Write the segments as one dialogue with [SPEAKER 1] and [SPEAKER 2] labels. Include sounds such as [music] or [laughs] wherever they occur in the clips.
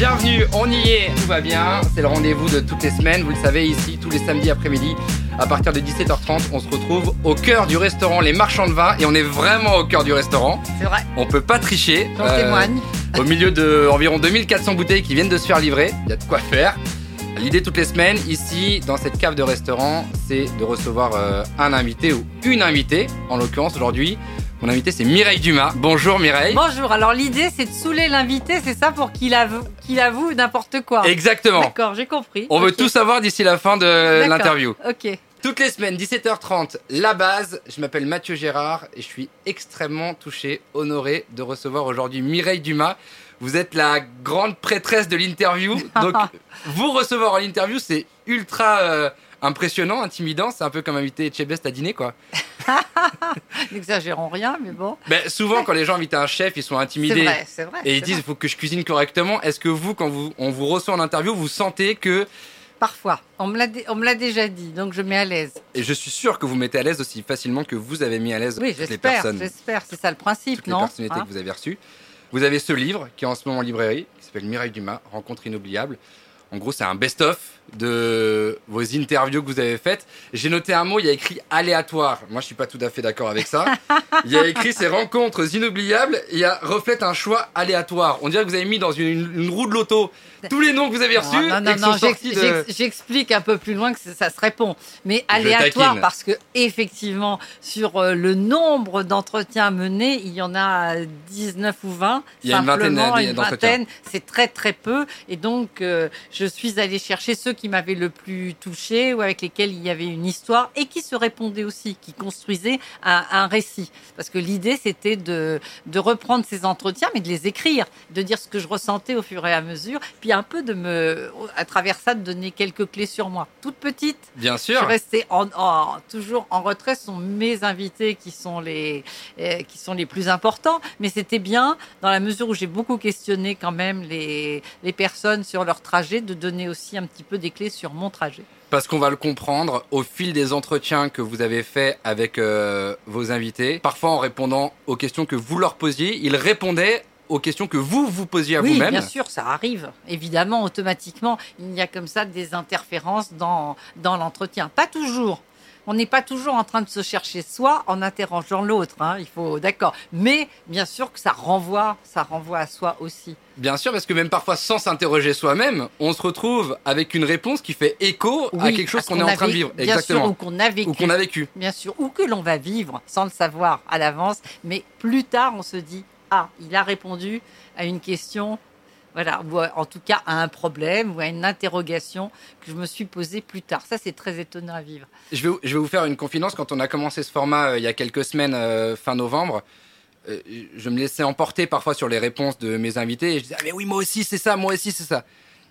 [SPEAKER 1] bienvenue, on y est, tout va bien. C'est le rendez-vous de toutes les semaines, vous le savez, ici, tous les samedis après-midi, à partir de 17h30, on se retrouve au cœur du restaurant Les Marchands de Vin, et on est vraiment au cœur du restaurant.
[SPEAKER 2] C'est vrai,
[SPEAKER 1] On peut pas tricher.
[SPEAKER 2] j'en
[SPEAKER 1] Euh,
[SPEAKER 2] témoigne. [laughs]
[SPEAKER 1] au milieu de environ 2400 bouteilles qui viennent de se faire livrer, il y a de quoi faire. L'idée toutes les semaines, ici, dans cette cave de restaurant, c'est de recevoir euh, un invité ou une invitée. En l'occurrence, aujourd'hui, mon invité, c'est Mireille Dumas. Bonjour Mireille.
[SPEAKER 2] Bonjour, alors l'idée c'est de saouler l'invité, c'est ça pour qu'il avoue, qu'il avoue n'importe quoi.
[SPEAKER 1] Exactement.
[SPEAKER 2] D'accord, j'ai compris.
[SPEAKER 1] On veut tout savoir d'ici la fin de l'interview.
[SPEAKER 2] Ok.
[SPEAKER 1] Toutes les semaines, 17h30, la base. Je m'appelle Mathieu Gérard et je suis extrêmement touché, honoré de recevoir aujourd'hui Mireille Dumas. Vous êtes la grande prêtresse de l'interview. [laughs] Donc, vous recevoir en interview, c'est ultra euh, impressionnant, intimidant. C'est un peu comme inviter Chebest à dîner, quoi. [laughs]
[SPEAKER 2] N'exagérons rien, mais bon.
[SPEAKER 1] Ben, souvent, quand les gens invitent un chef, ils sont intimidés.
[SPEAKER 2] vrai, c'est vrai.
[SPEAKER 1] Et ils disent, il faut que je cuisine correctement. Est-ce que vous, quand vous, on vous reçoit en interview, vous sentez que,
[SPEAKER 2] Parfois, on me l'a déjà dit, donc je mets à l'aise.
[SPEAKER 1] et je suis sûr que vous mettez à l'aise aussi facilement que vous avez mis à l'aise
[SPEAKER 2] Oui,
[SPEAKER 1] toutes les personnes.
[SPEAKER 2] j'espère. C'est ça le principe,
[SPEAKER 1] toutes les
[SPEAKER 2] non
[SPEAKER 1] personnalités
[SPEAKER 2] Hein
[SPEAKER 1] que vous avez reçues. Vous avez ce livre qui est en ce moment en librairie, qui s'appelle Mireille Dumas, Rencontre inoubliable. En gros, c'est un best-of de vos interviews que vous avez faites. J'ai noté un mot, il y a écrit aléatoire. Moi, je suis pas tout à fait d'accord avec ça. [laughs] il y a écrit ces rencontres inoubliables, il y a reflète un choix aléatoire. On dirait que vous avez mis dans une, une roue de loto tous les noms que vous avez reçus
[SPEAKER 2] Non, non, non,
[SPEAKER 1] de...
[SPEAKER 2] j'explique un peu plus loin que ça se répond. Mais aléatoire parce que effectivement, sur euh, le nombre d'entretiens menés, il y en a 19 ou 20.
[SPEAKER 1] Il y a une vingtaine
[SPEAKER 2] vingtaine, c'est très très peu. Et donc, euh, je suis allée chercher ceux qui m'avaient le plus touché ou avec lesquels il y avait une histoire et qui se répondaient aussi, qui construisaient un, un récit. Parce que l'idée, c'était de, de reprendre ces entretiens, mais de les écrire, de dire ce que je ressentais au fur et à mesure, puis un peu de me, à travers ça, de donner quelques clés sur moi. Toute petite,
[SPEAKER 1] Bien
[SPEAKER 2] je
[SPEAKER 1] sûr.
[SPEAKER 2] restée en, en- toujours en retrait. Ce sont mes invités qui sont les, euh, qui sont les plus importants. Mais c'était bien, dans la mesure où j'ai beaucoup questionné quand même les, les personnes sur leur trajet, de donner aussi un petit peu des clés sur mon trajet.
[SPEAKER 1] Parce qu'on va le comprendre au fil des entretiens que vous avez faits avec euh, vos invités. Parfois, en répondant aux questions que vous leur posiez, ils répondaient aux questions que vous vous posiez à
[SPEAKER 2] oui,
[SPEAKER 1] vous-même.
[SPEAKER 2] bien sûr, ça arrive. Évidemment, automatiquement, il y a comme ça des interférences dans, dans l'entretien. Pas toujours. On n'est pas toujours en train de se chercher soi en interrogeant l'autre. hein, il faut, d'accord. Mais bien sûr que ça renvoie, ça renvoie à soi aussi.
[SPEAKER 1] Bien sûr, parce que même parfois, sans s'interroger soi-même, on se retrouve avec une réponse qui fait écho à quelque chose qu'on est en train de vivre.
[SPEAKER 2] Bien
[SPEAKER 1] Exactement.
[SPEAKER 2] sûr, ou qu'on a vécu.
[SPEAKER 1] Ou qu'on a vécu.
[SPEAKER 2] Bien sûr, ou que l'on va vivre sans le savoir à l'avance. Mais plus tard, on se dit ah, il a répondu à une question. Voilà, ou à- en tout cas à un problème ou à une interrogation que je me suis posée plus tard. Ça, c'est très étonnant à vivre.
[SPEAKER 1] Je vais, je vais vous faire une confidence. Quand on a commencé ce format euh, il y a quelques semaines, euh, fin novembre, euh, je me laissais emporter parfois sur les réponses de mes invités. Et je disais, ah mais oui, moi aussi c'est ça, moi aussi c'est ça.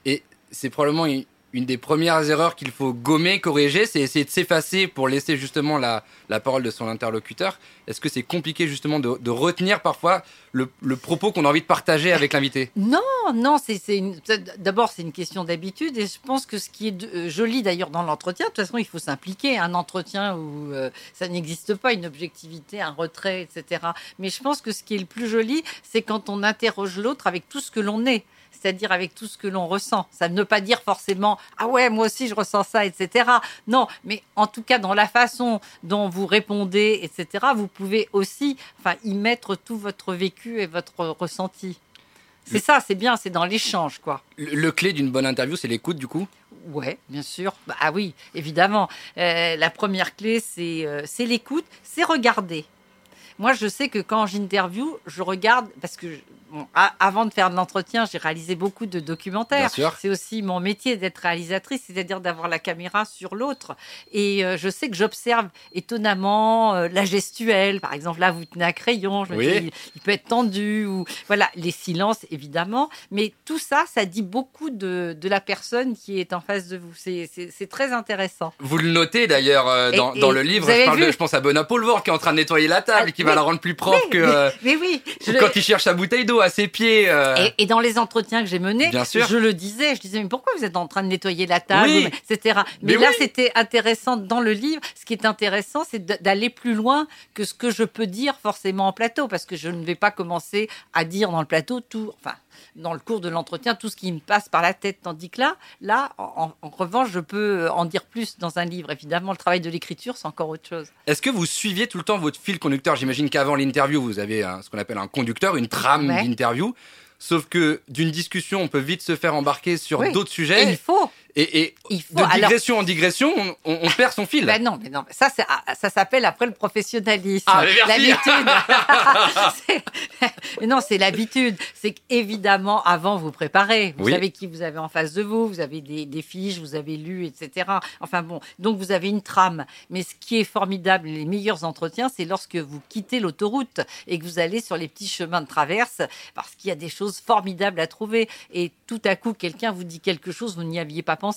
[SPEAKER 1] Et c'est probablement une, une des premières erreurs qu'il faut gommer, corriger, c'est essayer de s'effacer pour laisser justement la, parole de son interlocuteur. Est-ce que c'est compliqué justement de, retenir parfois le, propos qu'on a envie de partager avec l'invité?
[SPEAKER 2] Non, non, c'est d'abord c'est une question d'habitude et je pense que ce qui est euh, joli d'ailleurs dans l'entretien, de toute façon il faut s'impliquer. Un entretien où euh, ça n'existe pas, une objectivité, un retrait, etc. Mais je pense que ce qui est le plus joli, c'est quand on interroge l'autre avec tout ce que l'on est. C'est-à-dire avec tout ce que l'on ressent. Ça ne veut pas dire forcément ah ouais moi aussi je ressens ça, etc. Non, mais en tout cas dans la façon dont vous répondez, etc. Vous pouvez aussi, enfin, y mettre tout votre vécu et votre ressenti. C'est ça, c'est bien, c'est dans l'échange, quoi.
[SPEAKER 1] le, le clé d'une bonne interview, c'est l'écoute du coup?
[SPEAKER 2] Ouais, bien sûr. Bah, ah oui, évidemment. Euh, la première clé, c'est euh, c'est l'écoute, c'est regarder. Moi, je sais que quand j'interview, je regarde parce que bon, a- avant de faire de l'entretien, j'ai réalisé beaucoup de documentaires. C'est aussi mon métier d'être réalisatrice, c'est-à-dire d'avoir la caméra sur l'autre. Et euh, je sais que j'observe étonnamment euh, la gestuelle. Par exemple, là, vous tenez un crayon, je me
[SPEAKER 1] Oui.
[SPEAKER 2] dis, il, il peut être tendu, ou voilà, les silences, évidemment. Mais tout ça, ça dit beaucoup de, de la personne qui est en face de vous. C'est- très intéressant.
[SPEAKER 1] Vous le notez d'ailleurs euh, dans, le livre. Je, parle de- je pense à Benoît Poulvord qui est en train de nettoyer la table
[SPEAKER 2] Ah,
[SPEAKER 1] et qui va la rendre plus propre que
[SPEAKER 2] mais- oui, je
[SPEAKER 1] quand il cherche sa bouteille d'eau à ses pieds. euh.
[SPEAKER 2] Et, et dans les entretiens que j'ai menés,
[SPEAKER 1] Bien sûr.
[SPEAKER 2] je le disais, je disais, mais pourquoi vous êtes en train de nettoyer la table,
[SPEAKER 1] Oui.
[SPEAKER 2] etc. Mais,
[SPEAKER 1] Mais
[SPEAKER 2] là,
[SPEAKER 1] oui.
[SPEAKER 2] c'était intéressant dans le livre. Ce qui est intéressant, c'est d'aller plus loin que ce que je peux dire forcément en plateau, parce que je ne vais pas commencer à dire dans le plateau tout. Enfin, dans le cours de l'entretien tout ce qui me passe par la tête. Tandis que là, là, en, en, revanche, je peux en dire plus dans un livre. Évidemment, le travail de l'écriture, c'est encore autre chose.
[SPEAKER 1] Est-ce que vous suiviez tout le temps votre fil conducteur? J'imagine qu'avant l'interview, vous avez un, ce qu'on appelle un conducteur, une trame
[SPEAKER 2] Ouais.
[SPEAKER 1] d'interview. Sauf que d'une discussion, on peut vite se faire embarquer sur
[SPEAKER 2] Oui.
[SPEAKER 1] d'autres
[SPEAKER 2] Et
[SPEAKER 1] sujets.
[SPEAKER 2] il faut.
[SPEAKER 1] Et, et
[SPEAKER 2] Il faut.
[SPEAKER 1] de
[SPEAKER 2] Alors-
[SPEAKER 1] digression en digression, on, on- on perd son fil.
[SPEAKER 2] Ben non, mais non, ça, ah, ça s'appelle après le professionnalisme.
[SPEAKER 1] Ah.
[SPEAKER 2] L'habitude. [laughs] Non, c'est l'habitude. C'est qu'évidemment, avant, vous préparez. Vous
[SPEAKER 1] Oui.
[SPEAKER 2] savez qui vous avez en face de vous, vous avez des, des fiches, vous avez lu, etc. Enfin bon, donc vous avez une trame. Mais ce qui est formidable, les meilleurs entretiens, c'est lorsque vous quittez l'autoroute et que vous allez sur les petits chemins de traverse, parce qu'il y a des choses formidables à trouver. Et tout à coup, quelqu'un vous dit quelque chose, vous n'y aviez pas pensé.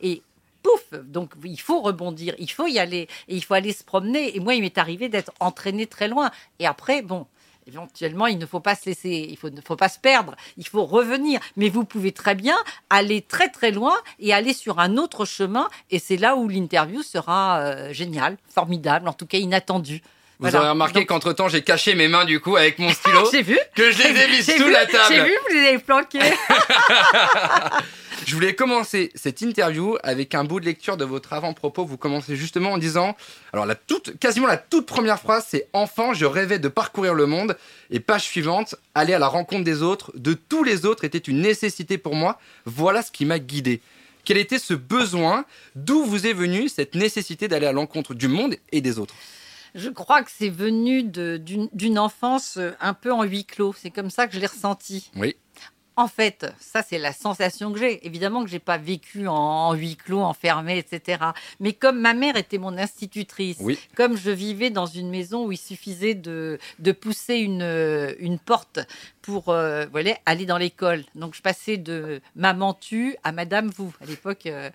[SPEAKER 2] Et pouf Donc il faut rebondir, il faut y aller, et il faut aller se promener. Et moi, il m'est arrivé d'être entraîné très loin. Et après, bon. Éventuellement, il ne faut pas se laisser, il faut, ne faut pas se perdre, il faut revenir. Mais vous pouvez très bien aller très très loin et aller sur un autre chemin. Et c'est là où l'interview sera euh, géniale, formidable, en tout cas inattendue.
[SPEAKER 1] Vous
[SPEAKER 2] Voilà.
[SPEAKER 1] aurez remarqué
[SPEAKER 2] Donc-
[SPEAKER 1] qu'entre-temps, j'ai caché mes mains du coup avec mon [laughs] stylo,
[SPEAKER 2] J'ai vu.
[SPEAKER 1] que je les ai mises sous
[SPEAKER 2] vu,
[SPEAKER 1] la table.
[SPEAKER 2] J'ai vu, vous les avez planqués. [laughs]
[SPEAKER 1] Je voulais commencer cette interview avec un bout de lecture de votre avant-propos. Vous commencez justement en disant, alors la toute, quasiment la toute première phrase, c'est enfant, je rêvais de parcourir le monde. Et page suivante, aller à la rencontre des autres, de tous les autres, était une nécessité pour moi. Voilà ce qui m'a guidé. Quel était ce besoin? D'où vous est venue cette nécessité d'aller à l'encontre du monde et des autres?
[SPEAKER 2] Je crois que c'est venu d'une enfance euh, un peu en huis clos. C'est comme ça que je l'ai ressenti.
[SPEAKER 1] Oui.
[SPEAKER 2] En fait, ça c'est la sensation que j'ai. Évidemment que j'ai pas vécu en, en huis clos, enfermé, etc. Mais comme ma mère était mon institutrice,
[SPEAKER 1] Oui.
[SPEAKER 2] comme je vivais dans une maison où il suffisait de, de pousser une, une porte pour euh, voilà, aller dans l'école. Donc je passais de maman tu à madame vous. À l'époque, euh,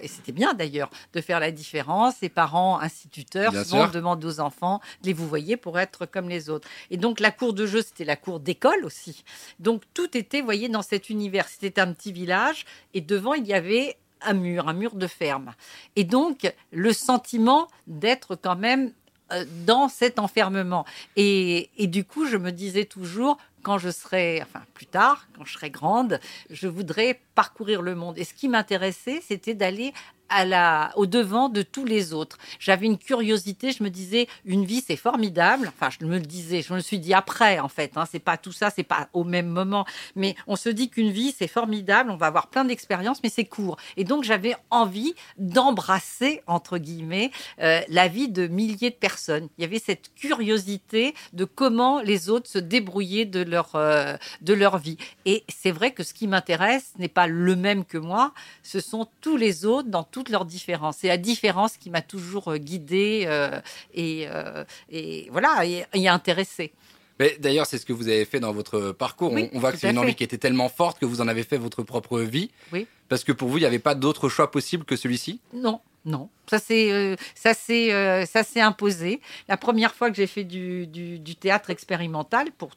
[SPEAKER 2] et c'était bien d'ailleurs de faire la différence. Les parents instituteurs
[SPEAKER 1] Bien
[SPEAKER 2] souvent demandent aux enfants de les vous voyez pour être comme les autres. Et donc la cour de jeu, c'était la cour d'école aussi. Donc tout était, dans cet univers. C'était un petit village et devant il y avait un mur, un mur de ferme. Et donc le sentiment d'être quand même euh, dans cet enfermement. Et, et du coup, je me disais toujours, quand je serai, enfin plus tard, quand je serai grande, je voudrais parcourir le monde. Et ce qui m'intéressait, c'était d'aller au devant de tous les autres. J'avais une curiosité, je me disais, une vie c'est formidable. Enfin, je me le disais, je me le suis dit après en fait. Hein, c'est pas tout ça, c'est pas au même moment. Mais on se dit qu'une vie c'est formidable, on va avoir plein d'expériences, mais c'est court. Et donc j'avais envie d'embrasser entre guillemets euh, la vie de milliers de personnes. Il y avait cette curiosité de comment les autres se débrouillaient de leur euh, de leur vie. Et c'est vrai que ce qui m'intéresse n'est pas le même que moi, ce sont tous les autres dans toutes leurs différences. C'est la différence qui m'a toujours euh, guidée euh, et, euh, et voilà et, et intéressée.
[SPEAKER 1] Mais D'ailleurs, c'est ce que vous avez fait dans votre parcours.
[SPEAKER 2] Oui,
[SPEAKER 1] on, on voit que c'est une
[SPEAKER 2] fait.
[SPEAKER 1] envie qui était tellement forte que vous en avez fait votre propre vie.
[SPEAKER 2] Oui.
[SPEAKER 1] Parce que pour vous, il n'y avait pas d'autre choix possible que celui-ci?
[SPEAKER 2] Non, non. Ça s'est euh, ça s'est euh, ça s'est imposé. La première fois que j'ai fait du, du, du théâtre expérimental, pour,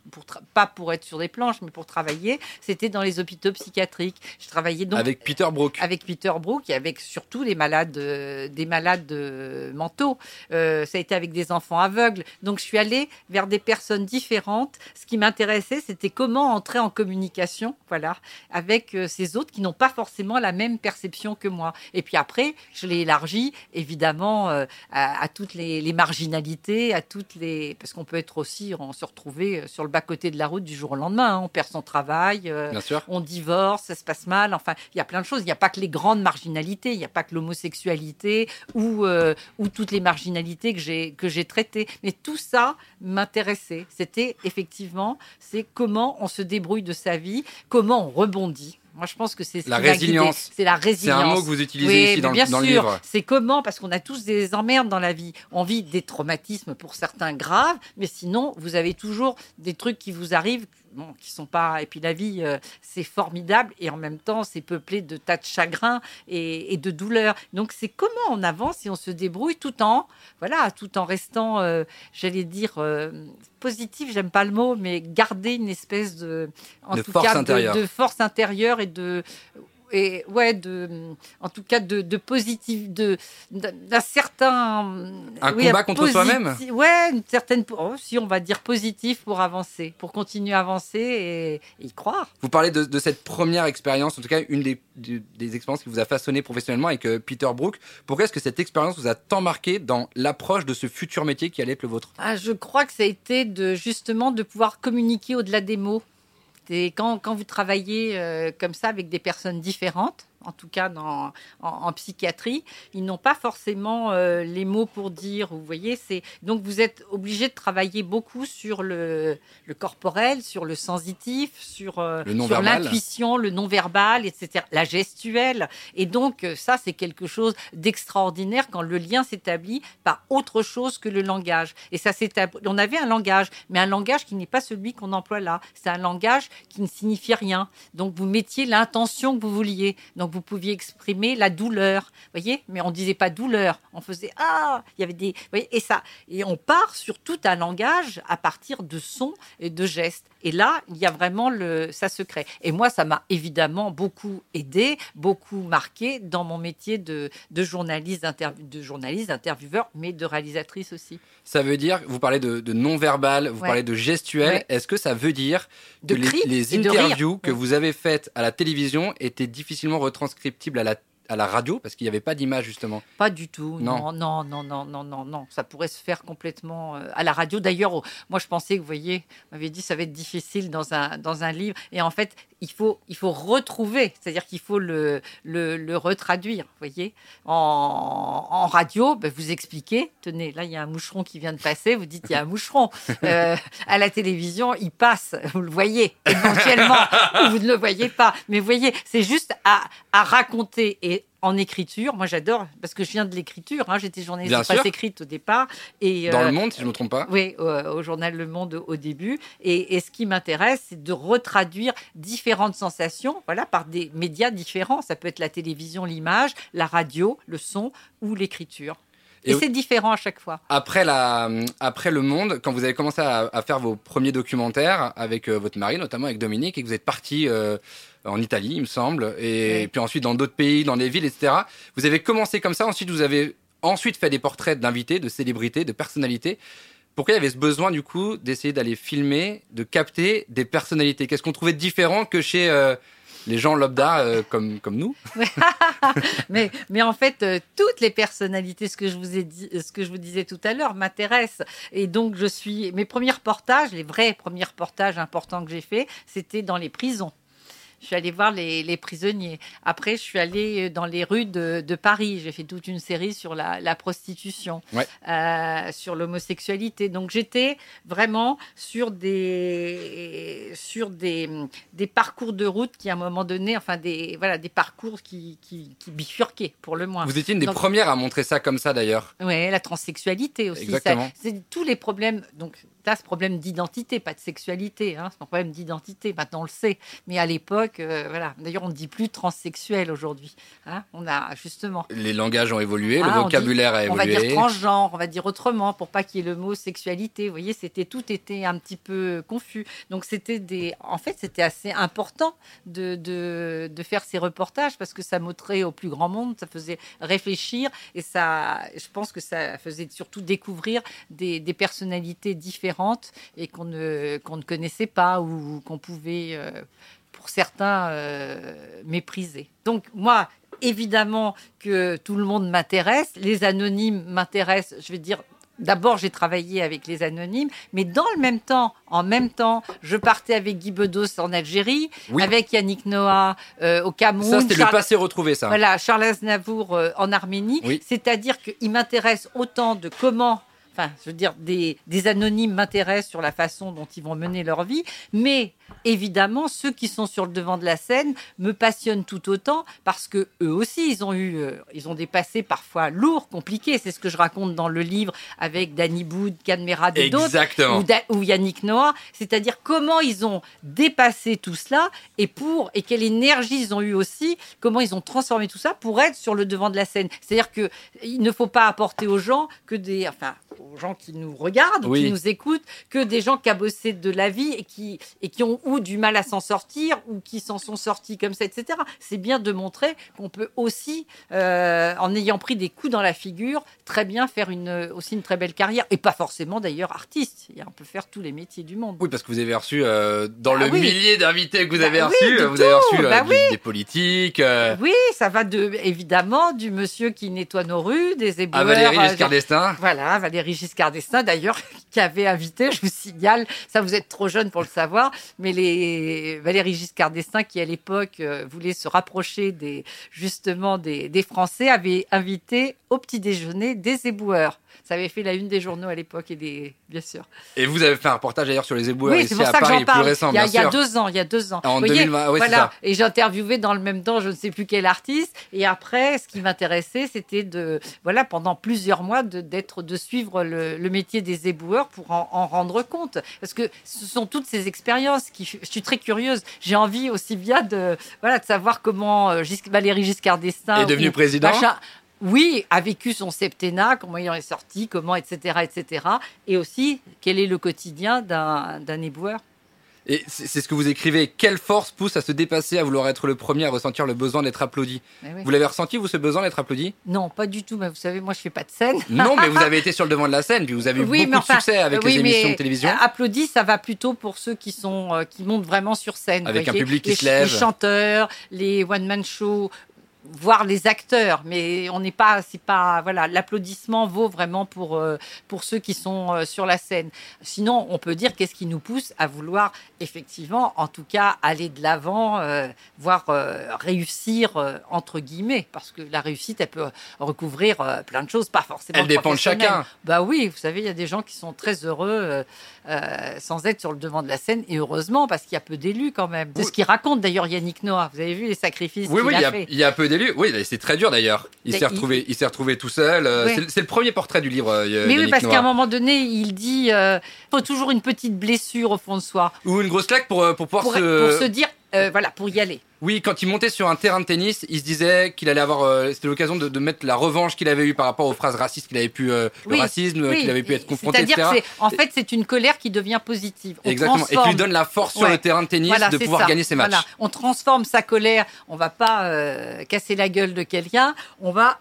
[SPEAKER 2] pas pour être sur des planches, mais pour travailler, c'était dans les hôpitaux psychiatriques. Je travaillais donc
[SPEAKER 1] avec Peter Brook.
[SPEAKER 2] avec Peter Brook et avec surtout les malades, euh, des malades euh, mentaux. Euh, ça a été avec des enfants aveugles. Donc je suis allée vers des personnes différentes. Ce qui m'intéressait, c'était comment entrer en communication, voilà, avec ces autres qui n'ont pas forcément la même perception que moi. Et puis après, je l'ai élargi évidemment euh, à, à toutes les, les marginalités, à toutes les, parce qu'on peut être aussi, on se retrouver euh, sur le bas côté de la route du jour au lendemain. hein. On perd son travail. euh,
[SPEAKER 1] Bien sûr.
[SPEAKER 2] on divorce, ça se passe mal. Enfin, il y a plein de choses. Il n'y a pas que les grandes marginalités, il n'y a pas que l'homosexualité ou, ou toutes les marginalités que j'ai que j'ai traitées. Mais tout ça m'intéressait. C'était effectivement, c'est comment on se débrouille de sa vie, comment on rebondit. Moi, je pense que c'est ce
[SPEAKER 1] La résilience.
[SPEAKER 2] C'est la
[SPEAKER 1] C'est
[SPEAKER 2] résilience.
[SPEAKER 1] un mot que vous utilisez
[SPEAKER 2] Oui,
[SPEAKER 1] ici dans, le-
[SPEAKER 2] bien
[SPEAKER 1] dans le
[SPEAKER 2] sûr.
[SPEAKER 1] livre.
[SPEAKER 2] C'est comment Parce qu'on a tous des emmerdes dans la vie. On vit des traumatismes pour certains graves, mais sinon, vous avez toujours des trucs qui vous arrivent, bon, qui sont pas. Et puis la vie, euh, c'est formidable et en même temps, c'est peuplé de tas de chagrins et, et de douleurs. Donc, c'est comment on avance et on se débrouille tout en, voilà, tout en restant, euh, j'allais dire. euh, positif, j'aime pas le mot, mais garder une espèce de, en
[SPEAKER 1] De
[SPEAKER 2] tout
[SPEAKER 1] force
[SPEAKER 2] cas, de force intérieure et de et ouais, de, en tout cas de, de positif, de d'un certain
[SPEAKER 1] un combat contre soi-même.
[SPEAKER 2] Ouais, une certaine, oh, si on va dire positif pour avancer, pour continuer à avancer et, y croire.
[SPEAKER 1] Vous parlez de, de, cette première expérience, en tout cas une des, des, expériences qui vous a façonné professionnellement avec euh, Peter Brook. Pourquoi est-ce que cette expérience vous a tant marqué dans l'approche de ce futur métier qui allait être le vôtre?
[SPEAKER 2] Ah, Je crois que ça a été de justement de pouvoir communiquer au-delà des mots. Et quand, quand vous travaillez euh, comme ça avec des personnes différentes, en tout cas dans, en, psychiatrie, ils n'ont pas forcément euh, les mots pour dire. Vous voyez, c'est donc vous êtes obligé de travailler beaucoup sur le, le corporel, sur le sensitif, sur, euh, l'intuition, le non-verbal, etc., la gestuelle. Et donc euh, ça, c'est quelque chose d'extraordinaire quand le lien s'établit par autre chose que le langage. Et ça s'établit. On avait un langage, mais un langage qui n'est pas celui qu'on emploie là. C'est un langage qui ne signifie rien. Donc vous mettiez l'intention que vous vouliez. Donc vous pouviez exprimer la douleur, voyez, mais on disait pas douleur, on faisait ah, il y avait des, voyez, et ça, et on part sur tout un langage à partir de sons et de gestes. Et là, il y a vraiment le, ça se crée. Et moi, ça m'a évidemment beaucoup aidé, beaucoup marqué dans mon métier de, de journaliste, de journaliste, intervieweur, mais de réalisatrice aussi.
[SPEAKER 1] Ça veut dire, vous parlez de, non-verbal, vous parlez de gestuel. Est-ce que ça veut dire que les, interviews que vous avez faites à la télévision étaient difficilement retranscriptibles à la à la radio parce qu'il n'y avait pas d'image justement
[SPEAKER 2] Pas du tout. Non. non, non, non, non, non, non, Ça pourrait se faire complètement euh, à la radio. D'ailleurs, moi je pensais que vous voyez, m'avait dit ça va être difficile dans un dans un livre et en fait il faut il faut retrouver, c'est-à-dire qu'il faut le, le, le retraduire. Vous voyez, en, en radio, ben, vous expliquez. Tenez, là il y a un moucheron qui vient de passer. Vous dites il y a un moucheron. Euh, [laughs] à la télévision, il passe. Vous le voyez éventuellement ou vous ne le voyez pas. Mais vous voyez, c'est juste à, à raconter et en écriture. Moi, j'adore parce que je viens de l'écriture. Hein. J'étais journaliste de presse écrite au départ.
[SPEAKER 1] Et, Dans le euh, Monde, si je ne me trompe pas.
[SPEAKER 2] Oui, au, journal Le Monde au début. Et, ce qui m'intéresse, c'est de retraduire différentes sensations, voilà, par des médias différents. Ça peut être la télévision, l'image, la radio, le son ou l'écriture. Et, c'est différent à chaque fois.
[SPEAKER 1] Après, la, après Le Monde, quand vous avez commencé à, faire vos premiers documentaires avec euh, votre mari, notamment avec Dominique, et que vous êtes parti euh, en Italie, il me semble, et puis ensuite dans d'autres pays, dans des villes, etc. Vous avez commencé comme ça, ensuite vous avez ensuite fait des portraits d'invités, de célébrités, de personnalités. Pourquoi il y avait ce besoin du coup d'essayer d'aller filmer, de capter des personnalités? Qu'est-ce qu'on trouvait différent que chez euh, les gens lambda euh, comme, nous [laughs]
[SPEAKER 2] mais, en fait, euh, toutes les personnalités, ce que je vous ai dit, ce que je vous disais tout à l'heure, m'intéressent. Et donc, je suis mes premiers reportages, les vrais premiers reportages importants que j'ai faits, c'était dans les prisons. Je suis allée voir les, prisonniers. Après, je suis allée dans les rues de, Paris. J'ai fait toute une série sur la, prostitution, euh, sur l'homosexualité. Donc, j'étais vraiment sur des sur des, des parcours de route qui, à un moment donné, enfin des voilà des parcours qui, qui, bifurquaient pour le moins.
[SPEAKER 1] Vous étiez une des premières à montrer ça comme ça, d'ailleurs.
[SPEAKER 2] Oui, la transsexualité aussi. C'est tous les problèmes. Donc, ce problème d'identité, pas de sexualité. Hein, c'est un problème d'identité. Maintenant, on le sait. Mais à l'époque, euh, voilà. D'ailleurs, on ne dit plus transsexuel aujourd'hui. Hein. on a justement.
[SPEAKER 1] Les langages ont évolué, le ah, vocabulaire a évolué.
[SPEAKER 2] On va dire transgenre, on va dire autrement, pour pas qu'il y ait le mot sexualité. Vous voyez, c'était tout était un petit peu confus. Donc, c'était des. En fait, c'était assez important de, de, de, faire ces reportages parce que ça montrait au plus grand monde, ça faisait réfléchir et ça. Je pense que ça faisait surtout découvrir des, des personnalités différentes et qu'on ne, qu'on ne connaissait pas ou qu'on pouvait, euh, pour certains, euh, mépriser. Donc moi, évidemment que tout le monde m'intéresse, les anonymes m'intéressent, je vais dire D'abord, j'ai travaillé avec les anonymes, mais dans le même temps, en même temps, je partais avec Guy Bedos en Algérie, avec Yannick Noah euh, au Cameroun.
[SPEAKER 1] Ça, c'était le passé retrouvé, ça.
[SPEAKER 2] Voilà, Charles Aznavour en Arménie. C'est-à-dire qu'il m'intéresse autant de comment enfin, je veux dire, des, anonymes m'intéressent sur la façon dont ils vont mener leur vie, mais évidemment, ceux qui sont sur le devant de la scène me passionnent tout autant parce que eux aussi, ils ont eu, euh, ils ont des passés parfois lourds, compliqués. C'est ce que je raconte dans le livre avec Danny Boud, Cadmera et d'autres, ou, Yannick Noah. C'est-à-dire comment ils ont dépassé tout cela et pour et quelle énergie ils ont eu aussi, comment ils ont transformé tout ça pour être sur le devant de la scène. C'est-à-dire que il ne faut pas apporter aux gens que des, enfin, aux gens qui nous regardent, qui nous écoutent, que des gens qui ont bossé de la vie et qui, et qui ont ont ou du mal à s'en sortir ou qui s'en sont sortis comme ça, etc. C'est bien de montrer qu'on peut aussi, euh, en ayant pris des coups dans la figure, très bien faire une, aussi une très belle carrière. Et pas forcément d'ailleurs artiste. On peut faire tous les métiers du monde.
[SPEAKER 1] Oui, parce que vous avez reçu, euh, dans
[SPEAKER 2] Ah
[SPEAKER 1] le
[SPEAKER 2] oui.
[SPEAKER 1] millier d'invités que vous
[SPEAKER 2] Bah
[SPEAKER 1] avez reçus, vous avez reçu euh,
[SPEAKER 2] Bah
[SPEAKER 1] du-
[SPEAKER 2] oui.
[SPEAKER 1] des politiques. euh,
[SPEAKER 2] Oui, ça va de, évidemment du monsieur qui nettoie nos rues, des éboueurs.
[SPEAKER 1] à Valérie
[SPEAKER 2] euh,
[SPEAKER 1] Giscard d'Estaing.
[SPEAKER 2] Voilà, Valérie Giscard d'Estaing, d'ailleurs, [laughs] qui avait invité, je vous signale, ça vous êtes trop jeune pour le savoir, mais les Valérie Giscard d'Estaing, qui à l'époque euh, voulait se rapprocher justement des, des Français, avait invité au petit déjeuner des éboueurs. Ça avait fait la une des journaux à l'époque et des, bien sûr.
[SPEAKER 1] Et vous avez fait un reportage d'ailleurs sur les éboueurs
[SPEAKER 2] oui,
[SPEAKER 1] ici
[SPEAKER 2] c'est pour
[SPEAKER 1] à
[SPEAKER 2] ça que
[SPEAKER 1] Paris, le plus
[SPEAKER 2] parle.
[SPEAKER 1] récent,
[SPEAKER 2] il, y a,
[SPEAKER 1] bien
[SPEAKER 2] il y a
[SPEAKER 1] sûr.
[SPEAKER 2] deux ans, il y a deux ans.
[SPEAKER 1] En
[SPEAKER 2] Vous voyez,
[SPEAKER 1] 2020, oui,
[SPEAKER 2] voilà.
[SPEAKER 1] ça.
[SPEAKER 2] Et j'ai interviewé dans le même temps, je ne sais plus quel artiste. Et après, ce qui m'intéressait, c'était de, voilà, pendant plusieurs mois, de, d'être, de suivre le, le métier des éboueurs pour en, en rendre compte. Parce que ce sont toutes ces expériences qui, je suis très curieuse. J'ai envie aussi bien de, voilà, de savoir comment euh, Gis- Valérie Giscard d'Estaing
[SPEAKER 1] Est devenu président
[SPEAKER 2] machin, oui, a vécu son septennat, comment il en est sorti, comment, etc., etc. Et aussi, quel est le quotidien d'un, éboueur?
[SPEAKER 1] Et c'est ce que vous écrivez. Quelle force pousse à se dépasser, à vouloir être le premier, à ressentir le besoin d'être applaudi?
[SPEAKER 2] Oui.
[SPEAKER 1] Vous l'avez ressenti, vous, ce besoin d'être applaudi?
[SPEAKER 2] Non, pas du tout. Mais vous savez, moi, je fais pas de scène. [laughs]
[SPEAKER 1] Non, mais vous avez été sur le devant de la scène, puis vous avez eu
[SPEAKER 2] Oui,
[SPEAKER 1] beaucoup
[SPEAKER 2] enfin,
[SPEAKER 1] de succès avec
[SPEAKER 2] oui,
[SPEAKER 1] les émissions de télévision.
[SPEAKER 2] Applaudis, ça va plutôt pour ceux qui sont euh, qui montent vraiment sur scène.
[SPEAKER 1] Avec un public qui
[SPEAKER 2] les,
[SPEAKER 1] se lève.
[SPEAKER 2] Les chanteurs, les one man shows, voire les acteurs. Mais on n'est pas, c'est pas, voilà, l'applaudissement vaut vraiment pour euh, pour ceux qui sont euh, sur la scène. Sinon, on peut dire qu'est-ce qui nous pousse à vouloir effectivement, en tout cas, aller de l'avant, euh, voire euh, réussir entre guillemets, parce que la réussite, elle peut recouvrir plein de choses, pas forcément.
[SPEAKER 1] Elle dépend de chacun.
[SPEAKER 2] Bah oui, vous savez, il y a des gens qui sont très heureux sans être sur le devant de la scène, et heureusement, parce qu'il y a peu d'élus quand même. C'est
[SPEAKER 1] Oui.
[SPEAKER 2] ce qu'il raconte d'ailleurs Yannick Noah. Vous avez vu les sacrifices
[SPEAKER 1] Oui,
[SPEAKER 2] qu'il
[SPEAKER 1] oui, il y,
[SPEAKER 2] a
[SPEAKER 1] a,
[SPEAKER 2] fait.
[SPEAKER 1] il y a peu d'élus. Oui, c'est très dur d'ailleurs. Il
[SPEAKER 2] Mais
[SPEAKER 1] s'est retrouvé, il s'est retrouvé tout seul. euh,
[SPEAKER 2] Ouais.
[SPEAKER 1] c'est le- premier portrait du livre. euh,
[SPEAKER 2] Mais oui, parce qu'à un moment donné, il dit euh, faut toujours une petite blessure au fond de soi
[SPEAKER 1] Ou une grosse claque pour, euh, pour pouvoir
[SPEAKER 2] pour,
[SPEAKER 1] se...
[SPEAKER 2] pour se dire euh, voilà, pour y aller.
[SPEAKER 1] Oui, quand il montait sur un terrain de tennis, il se disait qu'il allait avoir. euh, C'était l'occasion de, de mettre la revanche qu'il avait eue par rapport aux phrases racistes qu'il avait pu. euh, le racisme
[SPEAKER 2] Oui,
[SPEAKER 1] qu'il avait pu être confronté,
[SPEAKER 2] C'est-à-dire
[SPEAKER 1] etc.
[SPEAKER 2] que c'est, en fait, c'est une colère qui devient positive. On
[SPEAKER 1] Exactement. Et qui lui donne la force sur le terrain de tennis
[SPEAKER 2] Voilà,
[SPEAKER 1] de pouvoir
[SPEAKER 2] ça.
[SPEAKER 1] gagner ses matchs.
[SPEAKER 2] Voilà. On transforme sa colère. On va pas casser la gueule de quelqu'un. On va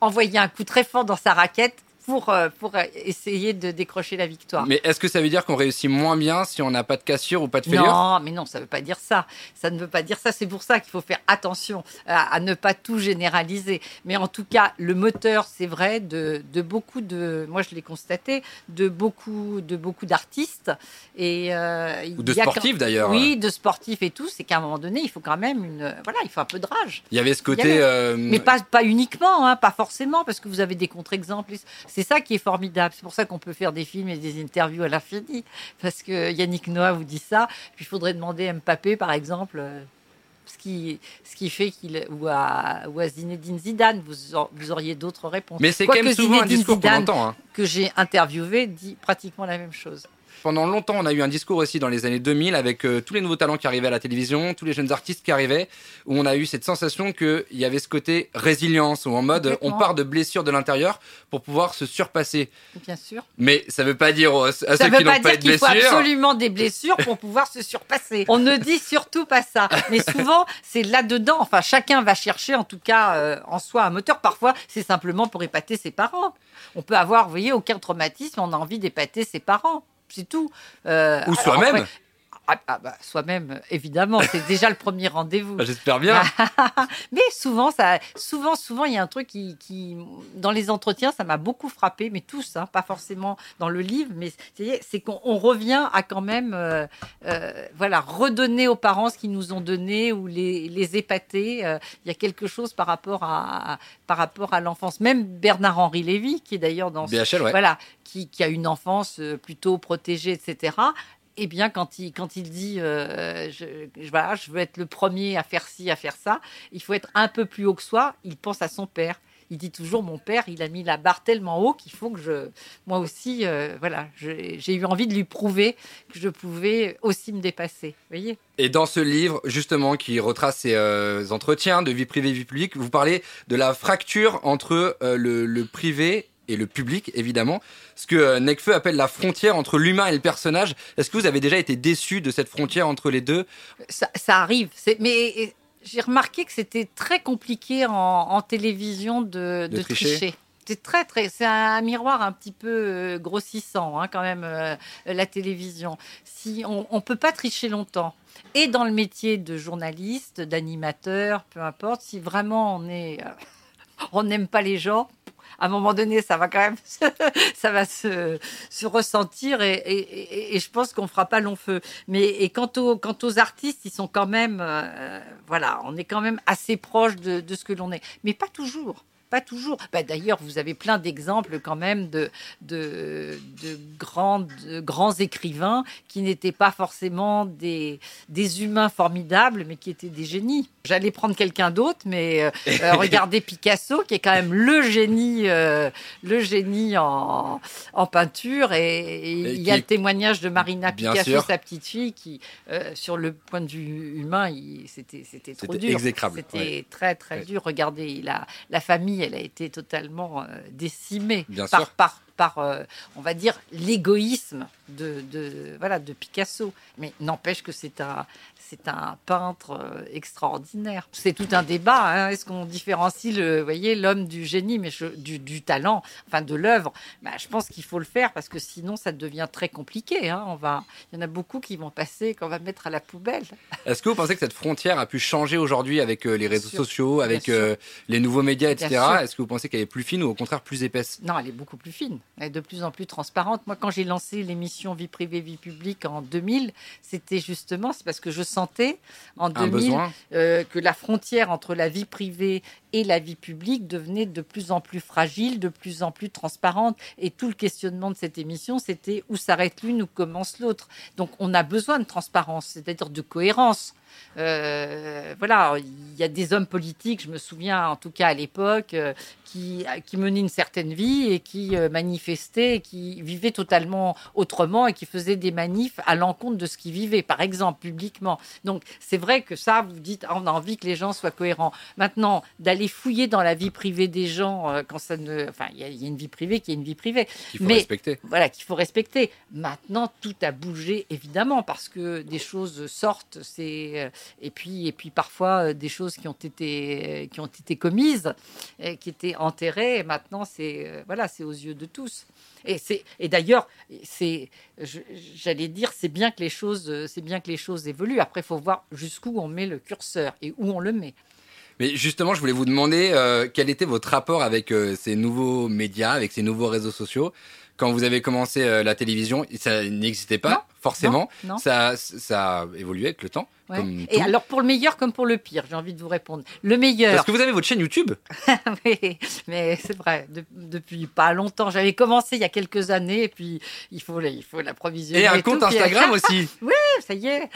[SPEAKER 2] envoyer un coup très fort dans sa raquette pour, euh, pour essayer de décrocher la victoire.
[SPEAKER 1] Mais est-ce que ça veut dire qu'on réussit moins bien si on n'a pas de cassure ou pas de fêlure?
[SPEAKER 2] Non, mais non, ça ne veut pas dire ça. Ça ne veut pas dire ça. C'est pour ça qu'il faut faire attention à, à ne pas tout généraliser. Mais en tout cas, le moteur, c'est vrai, de, de beaucoup de, moi je l'ai constaté, de beaucoup, de beaucoup d'artistes et euh,
[SPEAKER 1] Ou de
[SPEAKER 2] il y a quand-
[SPEAKER 1] sportifs d'ailleurs.
[SPEAKER 2] Oui, de sportifs et tout. C'est qu'à un moment donné, il faut quand même une, voilà, il faut un peu de rage.
[SPEAKER 1] Il y avait ce côté.
[SPEAKER 2] avait-
[SPEAKER 1] euh,
[SPEAKER 2] Mais pas, pas uniquement, hein, pas forcément, parce que vous avez des contre-exemples. C'est ça qui est formidable. C'est pour ça qu'on peut faire des films et des interviews à l'infini. Parce que Yannick Noah vous dit ça. Puis il faudrait demander à Mbappé, par exemple, euh, ce qui, ce qui fait qu'il. Ou à, ou à Zinedine Zidane, vous, vous auriez d'autres réponses.
[SPEAKER 1] Mais c'est quand même souvent un
[SPEAKER 2] Zinedine
[SPEAKER 1] discours qu'on
[SPEAKER 2] Zidane,
[SPEAKER 1] entend. hein.
[SPEAKER 2] que j'ai interviewé, dit pratiquement la même chose.
[SPEAKER 1] Pendant longtemps, on a eu un discours aussi dans les années 2000 avec euh, tous les nouveaux talents qui arrivaient à la télévision, tous les jeunes artistes qui arrivaient, où on a eu cette sensation qu'il y avait ce côté résilience, ou en mode on part de blessures de l'intérieur pour pouvoir se surpasser.
[SPEAKER 2] Bien sûr.
[SPEAKER 1] Mais ça veut pas dire à ceux
[SPEAKER 2] ne veut
[SPEAKER 1] qui
[SPEAKER 2] pas
[SPEAKER 1] n'ont pas
[SPEAKER 2] dire
[SPEAKER 1] de
[SPEAKER 2] qu'il faut
[SPEAKER 1] blessures.
[SPEAKER 2] absolument des blessures pour pouvoir se surpasser. [laughs] On ne dit surtout pas ça. Mais souvent, c'est là-dedans. Enfin, chacun va chercher, en tout cas, euh, en soi, un moteur. Parfois, c'est simplement pour épater ses parents. On peut avoir, vous voyez, aucun traumatisme, on a envie d'épater ses parents. C'est tout. Euh,
[SPEAKER 1] Ou soi-même.
[SPEAKER 2] Ah, ah, bah, soi-même, évidemment, c'est déjà le premier rendez-vous. [laughs]
[SPEAKER 1] Bah, J'espère bien. [laughs]
[SPEAKER 2] Mais souvent, ça, souvent, souvent, il y a un truc qui, qui dans les entretiens, ça m'a beaucoup frappé, mais tous, hein, pas forcément dans le livre, mais c'est qu'on on revient à quand même, euh, euh, voilà, redonner aux parents ce qu'ils nous ont donné ou les, les épater. Euh, Il y a quelque chose par rapport à, par rapport à l'enfance. Même Bernard-Henri Lévy, qui est d'ailleurs dans ce-
[SPEAKER 1] BHL, ouais.
[SPEAKER 2] voilà, qui, qui a une enfance plutôt protégée, etc. Eh bien, quand il, quand il dit, euh, je, voilà, je veux être le premier à faire ci, à faire ça, il faut être un peu plus haut que soi. Il pense à son père. Il dit toujours, mon père, il a mis la barre tellement haut qu'il faut que je, moi aussi, euh, voilà, j'ai eu envie de lui prouver que je pouvais aussi me dépasser. Voyez
[SPEAKER 1] Et dans ce livre, justement, qui retrace ces euh, entretiens de vie privée, vie publique, vous parlez de la fracture entre euh, le, le privé et le public, évidemment. Ce que euh, Necfeu appelle la frontière entre l'humain et le personnage. Est-ce que vous avez déjà été déçu de cette frontière entre les deux?
[SPEAKER 2] Ça, arrive. Mais j'ai remarqué que c'était très compliqué en, télévision de, tricher. C'est très très, c'est un miroir un petit peu euh, grossissant hein, quand même euh, la télévision. Si on, on peut pas tricher longtemps et dans le métier de journaliste, d'animateur, peu importe, si vraiment on est, [laughs] on n'aime pas les gens, à un moment donné, ça va quand même, [laughs] ça va se, ressentir et, je pense qu'on fera pas long feu. Mais et quant aux, artistes, ils sont quand même, euh, voilà, on est quand même assez proche de ce que l'on est, mais pas toujours pas toujours. Bah, d'ailleurs, vous avez plein d'exemples quand même de, de, de, grands, grands écrivains qui n'étaient pas forcément des, des humains formidables, mais qui étaient des génies. J'allais prendre quelqu'un d'autre, mais euh, euh, [laughs] regardez Picasso, qui est quand même le génie, euh, le génie en, en peinture. Et, il y a le témoignage de Marina Picasso, sa petite fille, qui, sur le point de vue humain, c'était trop dur. C'était très, très dur. Regardez, la, la famille elle a été totalement euh, décimée par, par, par euh, on va dire, l'égoïsme de, de, voilà, de Picasso. Mais n'empêche que c'est un, c'est un peintre euh, extraordinaire. C'est tout un débat. Hein. Est-ce qu'on différencie le, voyez, l'homme du génie, mais du, du, talent, enfin de l'œuvre? Bah, Je pense qu'il faut le faire parce que sinon ça devient très compliqué. Hein. On va, il y en a beaucoup qui vont passer qu'on va mettre à la poubelle.
[SPEAKER 1] Est-ce que vous pensez que cette frontière a pu changer aujourd'hui avec euh, les réseaux sociaux, avec euh, les nouveaux médias, etc. Est-ce que vous pensez qu'elle est plus fine ou au contraire plus épaisse?
[SPEAKER 2] Non, elle est beaucoup plus fine. Est de plus en plus transparente. Moi, quand j'ai lancé l'émission Vie privée, vie publique en 2000, c'était justement parce que je sentais en 2000 euh, que la frontière entre la vie privée et la vie publique devenait de plus en plus fragile, de plus en plus transparente. Et tout le questionnement de cette émission, c'était où s'arrête l'une, où commence l'autre. Donc on a besoin de transparence, c'est-à-dire de cohérence. Euh, voilà, il y a des hommes politiques, je me souviens en tout cas à l'époque, euh, qui, qui menaient une certaine vie et qui euh, manifestaient, qui vivaient totalement autrement et qui faisaient des manifs à l'encontre de ce qu'ils vivaient, par exemple, publiquement. Donc c'est vrai que ça, vous dites, on a envie que les gens soient cohérents. Maintenant, d'aller fouiller dans la vie privée des gens, quand ça ne. Enfin, il y, a une vie privée qui est une vie privée.
[SPEAKER 1] Qu'il faut respecter.
[SPEAKER 2] Voilà, qu'il faut respecter. Maintenant, tout a bougé, évidemment, parce que des choses sortent, c'est et puis, et puis parfois euh, des choses qui ont été, qui ont été commises, et qui étaient enterrées. Et maintenant, c'est euh, voilà, c'est aux yeux de tous. Et c'est et d'ailleurs, c'est j'allais dire, c'est bien que les choses, c'est bien que les choses évoluent. Après, il faut voir jusqu'où on met le curseur et où on le met.
[SPEAKER 1] Mais justement, je voulais vous demander euh, quel était votre rapport avec ces nouveaux médias, avec ces nouveaux réseaux sociaux? Quand vous avez commencé la télévision, ça n'existait pas? Forcément. Ça, ça a évolué avec le temps.
[SPEAKER 2] Et alors pour le meilleur comme pour le pire, j'ai envie de vous répondre. Le meilleur.
[SPEAKER 1] Parce que vous avez votre chaîne YouTube. [laughs]
[SPEAKER 2] oui, mais c'est vrai. depuis pas longtemps, j'avais commencé il y a quelques années, et puis il faut, il faut l'approvisionner.
[SPEAKER 1] Et un compte Instagram [laughs] aussi.
[SPEAKER 2] oui, ça y est,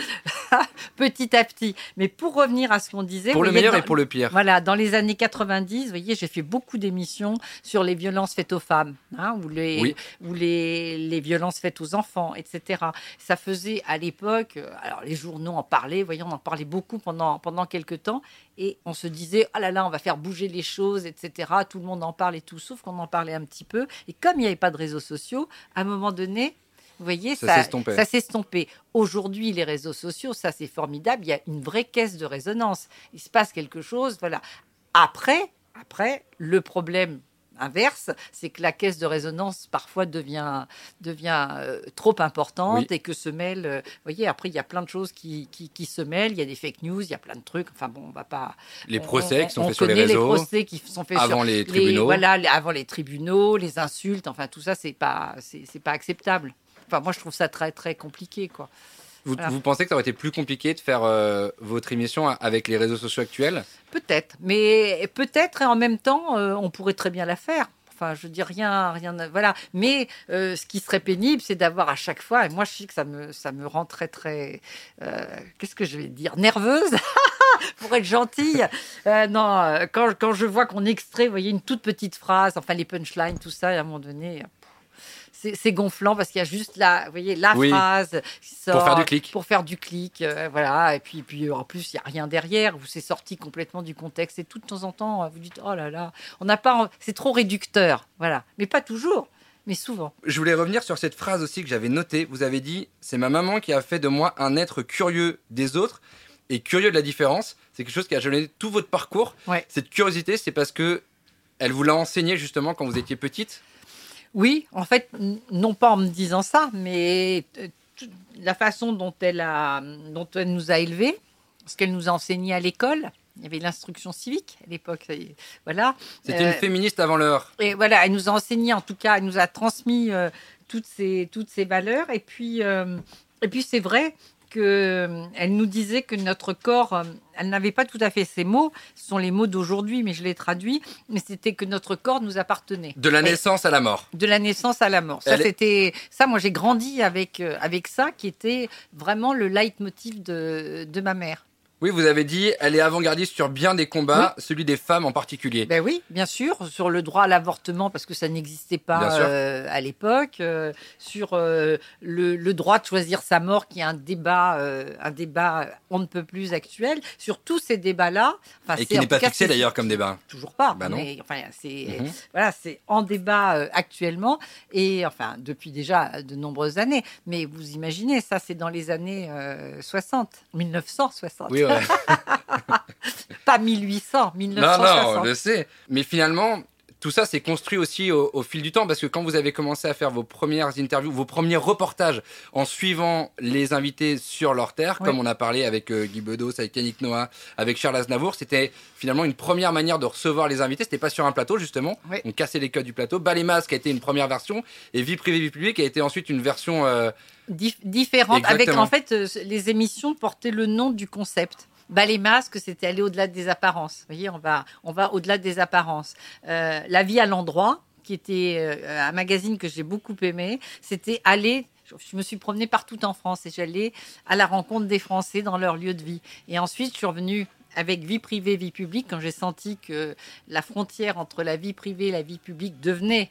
[SPEAKER 2] [laughs] petit à petit. Mais pour revenir à ce qu'on disait.
[SPEAKER 1] Pour le meilleur et pour le pire.
[SPEAKER 2] Voilà, dans les années 90, vous voyez, j'ai fait beaucoup d'émissions sur les violences faites aux femmes, hein, ou les, ou les, les violences faites aux enfants, etc. Ça faisait à l'époque, euh, alors les journaux en parlaient, voyons, on en parlait beaucoup pendant, pendant quelques temps, et on se disait, ah là là, on va faire bouger les choses, etc. Tout le monde en parle et tout, sauf qu'on en parlait un petit peu. Et comme il n'y avait pas de réseaux sociaux, à un moment donné, vous voyez, ça, ça s'est estompé. Aujourd'hui, les réseaux sociaux, ça c'est formidable. Il y a une vraie caisse de résonance. Il se passe quelque chose. Voilà. Après, après, le problème inverse, c'est que la caisse de résonance parfois devient, devient euh, trop importante et que se mêle. Euh, vous voyez, après, il y a plein de choses qui, qui, se mêlent. Il y a des fake news, il y a plein de trucs. Enfin bon, on va pas.
[SPEAKER 1] Les procès qui sont faits sur les réseaux.
[SPEAKER 2] Les procès qui sont faits
[SPEAKER 1] avant les tribunaux.
[SPEAKER 2] voilà, avant les tribunaux, les insultes. Enfin, tout ça, c'est pas, c'est pas acceptable. Enfin, moi, je trouve ça très, très compliqué, quoi.
[SPEAKER 1] Vous, pensez que ça aurait été plus compliqué de faire euh, votre émission avec les réseaux sociaux actuels?
[SPEAKER 2] Peut-être, mais peut-être et en même temps, euh, on pourrait très bien la faire. Enfin, je dis rien, rien, voilà. Mais euh, ce qui serait pénible, c'est d'avoir à chaque fois, et moi je sais que ça me, ça me rend très, très, qu'est-ce que je vais dire, nerveuse. [laughs] pour être gentille. non, quand, quand, je vois qu'on extrait, vous voyez, une toute petite phrase, enfin les punchlines, tout ça, à un moment donné, c'est gonflant parce qu'il y a juste la, vous voyez, la
[SPEAKER 1] Oui.
[SPEAKER 2] phrase qui sort
[SPEAKER 1] Pour faire du clic.
[SPEAKER 2] pour faire du clic, euh, voilà. Et puis, puis en plus, il y a rien derrière. Vous c'est sorti complètement du contexte. Et tout de temps en temps, euh, vous dites, oh là là, on n'a pas, c'est trop réducteur, voilà. Mais pas toujours, mais souvent.
[SPEAKER 1] Je voulais revenir sur cette phrase aussi que j'avais notée. Vous avez dit C'est ma maman qui a fait de moi un être curieux des autres et curieux de la différence. C'est quelque chose qui a jalonné tout votre parcours.
[SPEAKER 2] Ouais.
[SPEAKER 1] Cette curiosité, c'est parce que elle vous l'a enseigné justement quand vous étiez petite?
[SPEAKER 2] Oui, en fait, non pas en me disant ça, mais euh, la façon dont elle, a, dont elle nous a élevés, ce qu'elle nous a enseigné à l'école. Il y avait l'instruction civique à l'époque, voilà.
[SPEAKER 1] C'était
[SPEAKER 2] Euh,
[SPEAKER 1] une féministe avant l'heure.
[SPEAKER 2] Et voilà, elle nous a enseigné, en tout cas, elle nous a transmis euh, toutes, ces, toutes ces valeurs. Et puis, euh, et puis c'est vrai qu'elle nous disait que notre corps, euh, elle n'avait pas tout à fait ces mots, ce sont les mots d'aujourd'hui, mais je les traduis, mais c'était que notre corps nous appartenait.
[SPEAKER 1] De la
[SPEAKER 2] Et-
[SPEAKER 1] naissance à la mort.
[SPEAKER 2] de la naissance à la mort. Ça, c'était ça. Moi, j'ai grandi avec euh, avec ça, qui était vraiment le leitmotiv de, de ma mère.
[SPEAKER 1] Oui, vous avez dit, elle est avant-gardiste sur bien des combats, celui des femmes en particulier.
[SPEAKER 2] Ben oui, bien sûr, sur le droit à l'avortement parce que ça n'existait pas euh, à l'époque, euh, sur euh, le, le droit de choisir sa mort, qui est un débat, un débat on ne peut plus actuel. Sur tous ces débats-là,
[SPEAKER 1] et qui n'est pas
[SPEAKER 2] cas,
[SPEAKER 1] fixé d'ailleurs comme débat.
[SPEAKER 2] Toujours pas.
[SPEAKER 1] Non.
[SPEAKER 2] mais, enfin, c'est
[SPEAKER 1] Mhm.
[SPEAKER 2] voilà, c'est en débat actuellement et enfin depuis déjà de nombreuses années. Mais vous imaginez, ça c'est dans les années euh, 60, 1960,
[SPEAKER 1] Oui. [laughs]
[SPEAKER 2] pas 1800,
[SPEAKER 1] Non,
[SPEAKER 2] 1960.
[SPEAKER 1] non, on le sait. Mais finalement, tout ça s'est construit aussi au, au fil du temps parce que quand vous avez commencé à faire vos premières interviews, vos premiers reportages en suivant les invités sur leur terre,
[SPEAKER 2] Oui.
[SPEAKER 1] comme on a parlé avec euh, Guy Bedos, avec Yannick Noah, avec Charles Aznavour, c'était finalement une première manière de recevoir les invités. C'était pas sur un plateau justement,
[SPEAKER 2] Oui.
[SPEAKER 1] on cassait les codes du plateau. Bas les masques a été une première version et Vie privée, vie publique a été ensuite une version. euh,
[SPEAKER 2] Dif- différentes, avec en fait euh, les émissions portaient le nom du concept. Bah, les masques, c'était aller au-delà des apparences. Vous voyez, on va, on va au-delà des apparences. Euh, la vie à l'endroit, qui était euh, un magazine que j'ai beaucoup aimé, c'était aller. Je me suis promenée partout en France et j'allais à la rencontre des Français dans leur lieu de vie. Et ensuite, je suis revenue avec vie privée, vie publique, quand j'ai senti que la frontière entre la vie privée et la vie publique devenait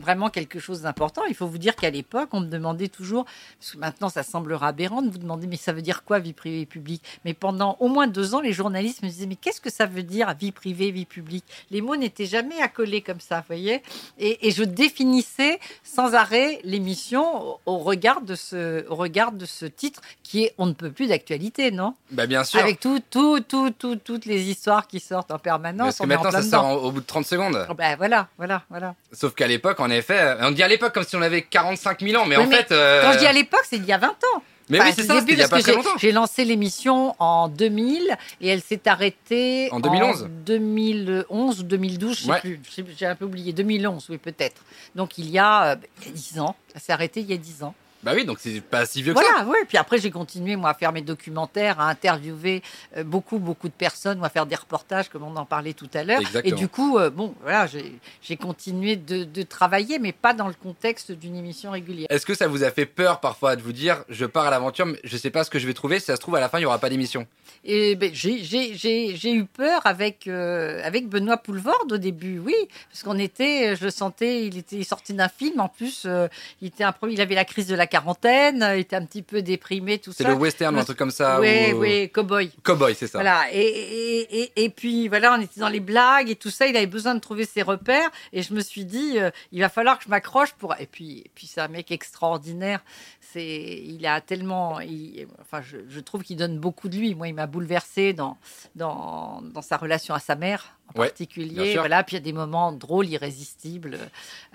[SPEAKER 2] vraiment quelque chose d'important. Il faut vous dire qu'à l'époque, on me demandait toujours, parce que maintenant ça semblera aberrant de vous demander, mais ça veut dire quoi vie privée et publique? Mais pendant au moins deux ans, les journalistes me disaient, mais qu'est-ce que ça veut dire vie privée, vie publique? Les mots n'étaient jamais accolés comme ça, vous voyez? Et, et je définissais sans arrêt l'émission au, regard de ce, au regard de ce titre qui est on ne peut plus d'actualité, non?
[SPEAKER 1] Bah, bien sûr.
[SPEAKER 2] Avec tout, tout, tout, tout, toutes les histoires qui sortent en permanence.
[SPEAKER 1] parce que
[SPEAKER 2] on
[SPEAKER 1] maintenant ça sort en- au bout de 30 secondes.
[SPEAKER 2] Oh, ben voilà, voilà, voilà.
[SPEAKER 1] Sauf qu'à l'époque, en effet, on dit à l'époque comme si on avait 45 000 ans, mais
[SPEAKER 2] Oui,
[SPEAKER 1] en
[SPEAKER 2] mais
[SPEAKER 1] fait. euh,
[SPEAKER 2] Quand je dis à l'époque, c'est il y a 20 ans.
[SPEAKER 1] Mais
[SPEAKER 2] Enfin,
[SPEAKER 1] oui, c'est ça,
[SPEAKER 2] début,
[SPEAKER 1] il y a pas
[SPEAKER 2] que
[SPEAKER 1] très
[SPEAKER 2] j'ai-
[SPEAKER 1] longtemps.
[SPEAKER 2] J'ai lancé l'émission en 2000 et elle s'est arrêtée
[SPEAKER 1] En 2011.
[SPEAKER 2] en 2011 ou 2012, je sais
[SPEAKER 1] Ouais.
[SPEAKER 2] plus. J'ai un peu oublié. 2011, oui, peut-être. Donc il y a, euh, il y a 10 ans. Ça s'est arrêté il y a 10 ans.
[SPEAKER 1] Bah oui, donc c'est pas si vieux que ça.
[SPEAKER 2] Voilà, oui. Puis après, j'ai continué, moi, à faire mes documentaires, à interviewer euh, beaucoup, beaucoup de personnes, moi, à faire des reportages, comme on en parlait tout à l'heure. Et du coup, euh, bon, voilà, j'ai continué de, de travailler, mais pas dans le contexte d'une émission régulière.
[SPEAKER 1] Est-ce que ça vous a fait peur parfois de vous dire je pars à l'aventure, mais je sais pas ce que je vais trouver, si ça se trouve à la fin il y aura pas d'émission?
[SPEAKER 2] Et ben, j'ai- eu peur avec, euh, avec Benoît Poulvorde au début, oui, parce qu'on était, je le sentais, il était sorti d'un film, en plus, euh, il, était un, il avait la crise de la quarantaine, il était un petit peu déprimé, tout
[SPEAKER 1] C'est
[SPEAKER 2] ça.
[SPEAKER 1] le western ou un truc comme ça
[SPEAKER 2] Oui,
[SPEAKER 1] ou...
[SPEAKER 2] oui, cowboy.
[SPEAKER 1] Cowboy, c'est ça.
[SPEAKER 2] Voilà, et, et, et, et puis voilà, on était dans les blagues et tout ça, il avait besoin de trouver ses repères, et je me suis dit, euh, il va falloir que je m'accroche pour. Et puis, et puis c'est un mec extraordinaire, c'est, il a tellement. il- enfin, je, je trouve qu'il donne beaucoup de lui. Moi, il m'a bouleversé dans, dans, dans sa relation à sa mère en
[SPEAKER 1] Ouais,
[SPEAKER 2] particulier. Voilà, puis il y a des moments drôles, irrésistibles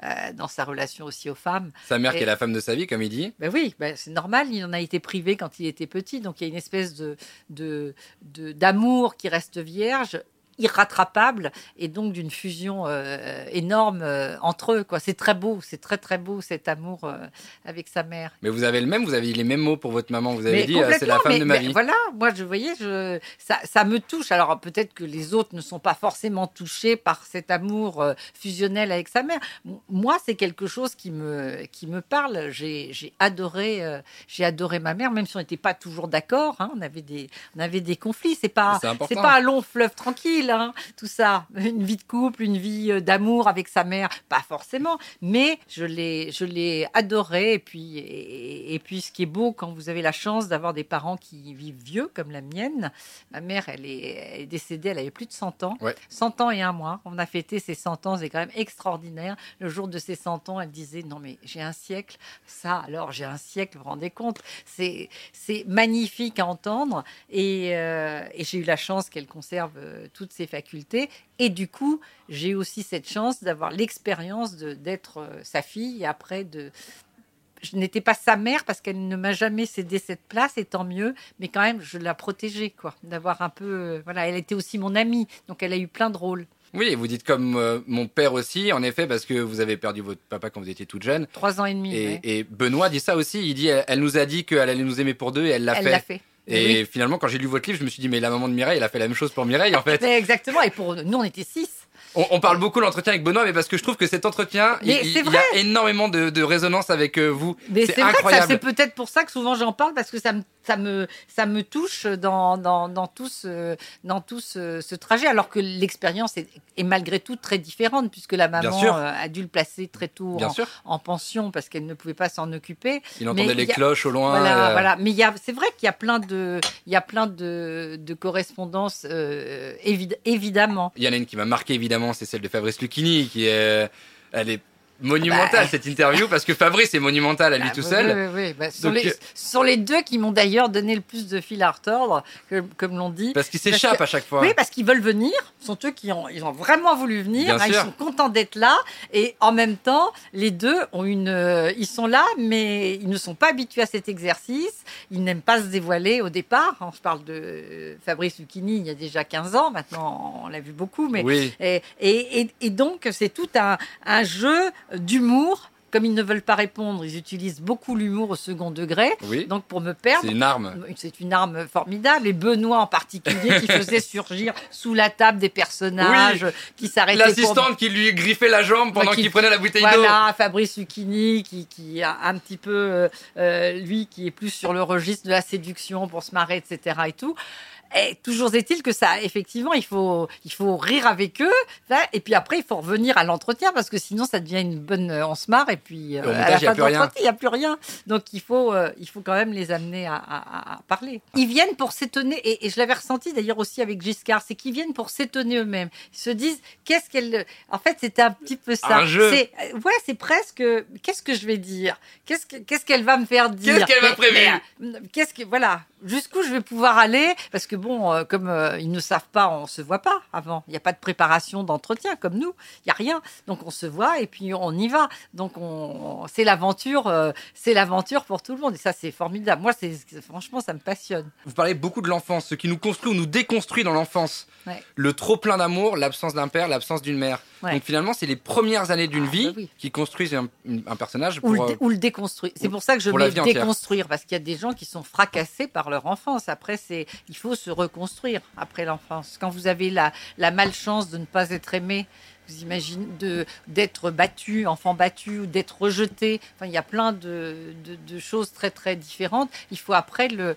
[SPEAKER 2] euh, dans sa relation aussi aux femmes.
[SPEAKER 1] Sa mère qui est la femme de sa vie, comme il dit.
[SPEAKER 2] Ben oui, ben c'est normal, il en a été privé quand il était petit, donc il y a une espèce de de- de- d'amour qui reste vierge irrattrapable et donc d'une fusion euh, énorme euh, entre eux quoi c'est très beau c'est très très beau cet amour euh, avec sa mère
[SPEAKER 1] Mais vous avez le même, vous avez les mêmes mots pour votre maman. Vous avez
[SPEAKER 2] mais
[SPEAKER 1] dit c'est la femme
[SPEAKER 2] mais-
[SPEAKER 1] de ma
[SPEAKER 2] mais
[SPEAKER 1] vie.
[SPEAKER 2] Voilà, moi je voyais, je, ça, ça me touche. Alors peut-être que les autres ne sont pas forcément touchés par cet amour fusionnel avec sa mère. Moi, c'est quelque chose qui me, qui me parle. J'ai j'ai adoré, j'ai adoré ma mère, même si on n'était pas toujours d'accord. hein. on avait des, on avait des conflits. C'est pas,
[SPEAKER 1] c'est
[SPEAKER 2] pas un long fleuve tranquille. Hein, tout ça. Une vie de couple, une vie euh, d'amour avec sa mère, pas forcément, mais je l'ai, je l'ai adoré. Et puis, et, puis, ce qui est beau quand vous avez la chance d'avoir des parents qui vivent vieux, comme la mienne. Ma mère, elle est, décédée, elle avait plus de 100 ans. 100 ans et un mois. On a fêté ses 100 ans, c'est quand même extraordinaire. Le jour de ses 100 ans, elle disait, non mais j'ai un siècle. Ça, alors j'ai un siècle, vous vous rendez compte? C'est, magnifique à entendre. Et, euh, et j'ai eu la chance qu'elle conserve euh, toutes ses facultés. Et du coup, j'ai aussi cette chance d'avoir l'expérience d'être euh, sa fille et après de, je n'étais pas sa mère parce qu'elle ne m'a jamais cédé cette place, et tant mieux. Mais quand même, je la protégeais, quoi. D'avoir un peu, voilà, elle était aussi mon amie, donc elle a eu plein de rôles.
[SPEAKER 1] Oui, vous dites comme mon père aussi, en effet, parce que vous avez perdu votre papa quand vous étiez toute jeune.
[SPEAKER 2] Trois ans et demi.
[SPEAKER 1] Et, Benoît dit ça aussi. Il dit, elle, nous a dit qu'elle allait nous aimer pour deux, et elle l'a fait.
[SPEAKER 2] Elle l'a fait.
[SPEAKER 1] Et finalement, quand j'ai lu votre livre, je me suis dit, mais la maman de Mireille, elle a fait la même chose pour Mireille, en fait.
[SPEAKER 2] exactement. Et pour nous, on était six.
[SPEAKER 1] On, parle beaucoup de l'entretien avec Benoît, mais parce que je trouve que cet entretien, il, y a énormément de, résonance avec euh, vous. C'est incroyable.
[SPEAKER 2] C'est peut-être pour ça que souvent j'en parle, parce que ça me ça me, ça me touche dans, dans, dans tout, ce, dans tout ce, trajet, alors que l'expérience est, est, malgré tout très différente, puisque la maman euh, a dû le placer très tôt en, pension parce qu'elle ne pouvait pas s'en occuper.
[SPEAKER 1] Il entendait les cloches au loin.
[SPEAKER 2] Voilà, euh, voilà. Mais c'est vrai qu'il y a plein de, il y a plein de, de correspondances, euh, évidemment.
[SPEAKER 1] Il y en a une qui m'a marqué, évidemment, c'est celle de Fabrice Lucchini, qui est elle est monumental bah, cette interview parce que Fabrice est monumental à lui bah, tout seul.
[SPEAKER 2] Oui, oui, bah, ce, sont les, sont les, deux qui m'ont d'ailleurs donné le plus de fil à retordre, comme l'on dit.
[SPEAKER 1] Parce qu'ils s'échappent à chaque fois.
[SPEAKER 2] Oui, parce qu'ils veulent venir. Ce sont eux qui ont, ils ont vraiment voulu venir. Hein, ils sont contents d'être là. Et en même temps, les deux ont une, euh, ils sont là, mais ils ne sont pas habitués à cet exercice. Ils n'aiment pas se dévoiler au départ. Hein, je parle de euh, Fabrice Lucchini il y a déjà 15 ans. Maintenant, on l'a vu beaucoup. Mais,
[SPEAKER 1] oui.
[SPEAKER 2] et, et, et, donc, c'est tout un, un jeu d'humour. Comme ils ne veulent pas répondre, ils utilisent beaucoup l'humour au second degré. Donc pour me perdre,
[SPEAKER 1] c'est une arme.
[SPEAKER 2] C'est une arme formidable. Et Benoît en particulier qui [laughs] faisait surgir sous la table des personnages qui s'arrêtaient.
[SPEAKER 1] L'assistante qui lui griffait la jambe pendant qu'il prenait la bouteille d'eau.
[SPEAKER 2] Voilà, Fabrice Lucchini qui, qui a un petit peu euh, euh, lui qui est plus sur le registre de la séduction pour se marrer, etc. Et tout. Et toujours est-il que ça, effectivement, il faut, il faut rire avec eux. Et puis après, il faut revenir à l'entretien parce que sinon, ça devient une bonne. On se marre et puis
[SPEAKER 1] euh, à la fin de l'entretien,
[SPEAKER 2] il n'y a plus rien. Donc il faut, euh, il faut quand même les amener à, à, parler. Ils viennent pour s'étonner et, je l'avais ressenti d'ailleurs aussi avec Giscard, c'est qu'ils viennent pour s'étonner eux-mêmes. Ils se disent qu'est-ce qu'elle. En fait, c'était un petit peu ça.
[SPEAKER 1] Un jeu.
[SPEAKER 2] C'est, ouais, c'est presque. Qu'est-ce que je vais dire? Qu'est-ce qu'est-ce qu'elle va me faire dire?
[SPEAKER 1] Qu'est-ce qu'elle va prévenir?
[SPEAKER 2] Qu'est-ce que voilà Jusqu'où je vais pouvoir aller? Parce que bon, euh, comme euh, ils ne savent pas, on se voit pas avant. Il n'y a pas de préparation d'entretien comme nous. Il y a rien. Donc on se voit et puis on y va. Donc on, c'est l'aventure, euh, c'est l'aventure pour tout le monde. Et ça, c'est formidable. Moi, c'est franchement, ça me passionne.
[SPEAKER 1] Vous parlez beaucoup de l'enfance, ce qui nous construit ou nous déconstruit dans l'enfance. Le trop plein d'amour, l'absence d'un père, l'absence d'une mère. Donc finalement, c'est les premières années d'une ah, vie bah qui construisent un, personnage.
[SPEAKER 2] ou, le, déconstruire. C'est pour ça que je veux déconstruire, parce qu'il y a des gens qui sont fracassés par leur enfance. Après, c'est il faut se reconstruire après l'enfance. Quand vous avez la, la malchance de ne pas être aimé, vous imaginez de d'être battu, enfant battu ou d'être rejeté. Enfin, il y a plein de, de, choses très très différentes. Il faut après le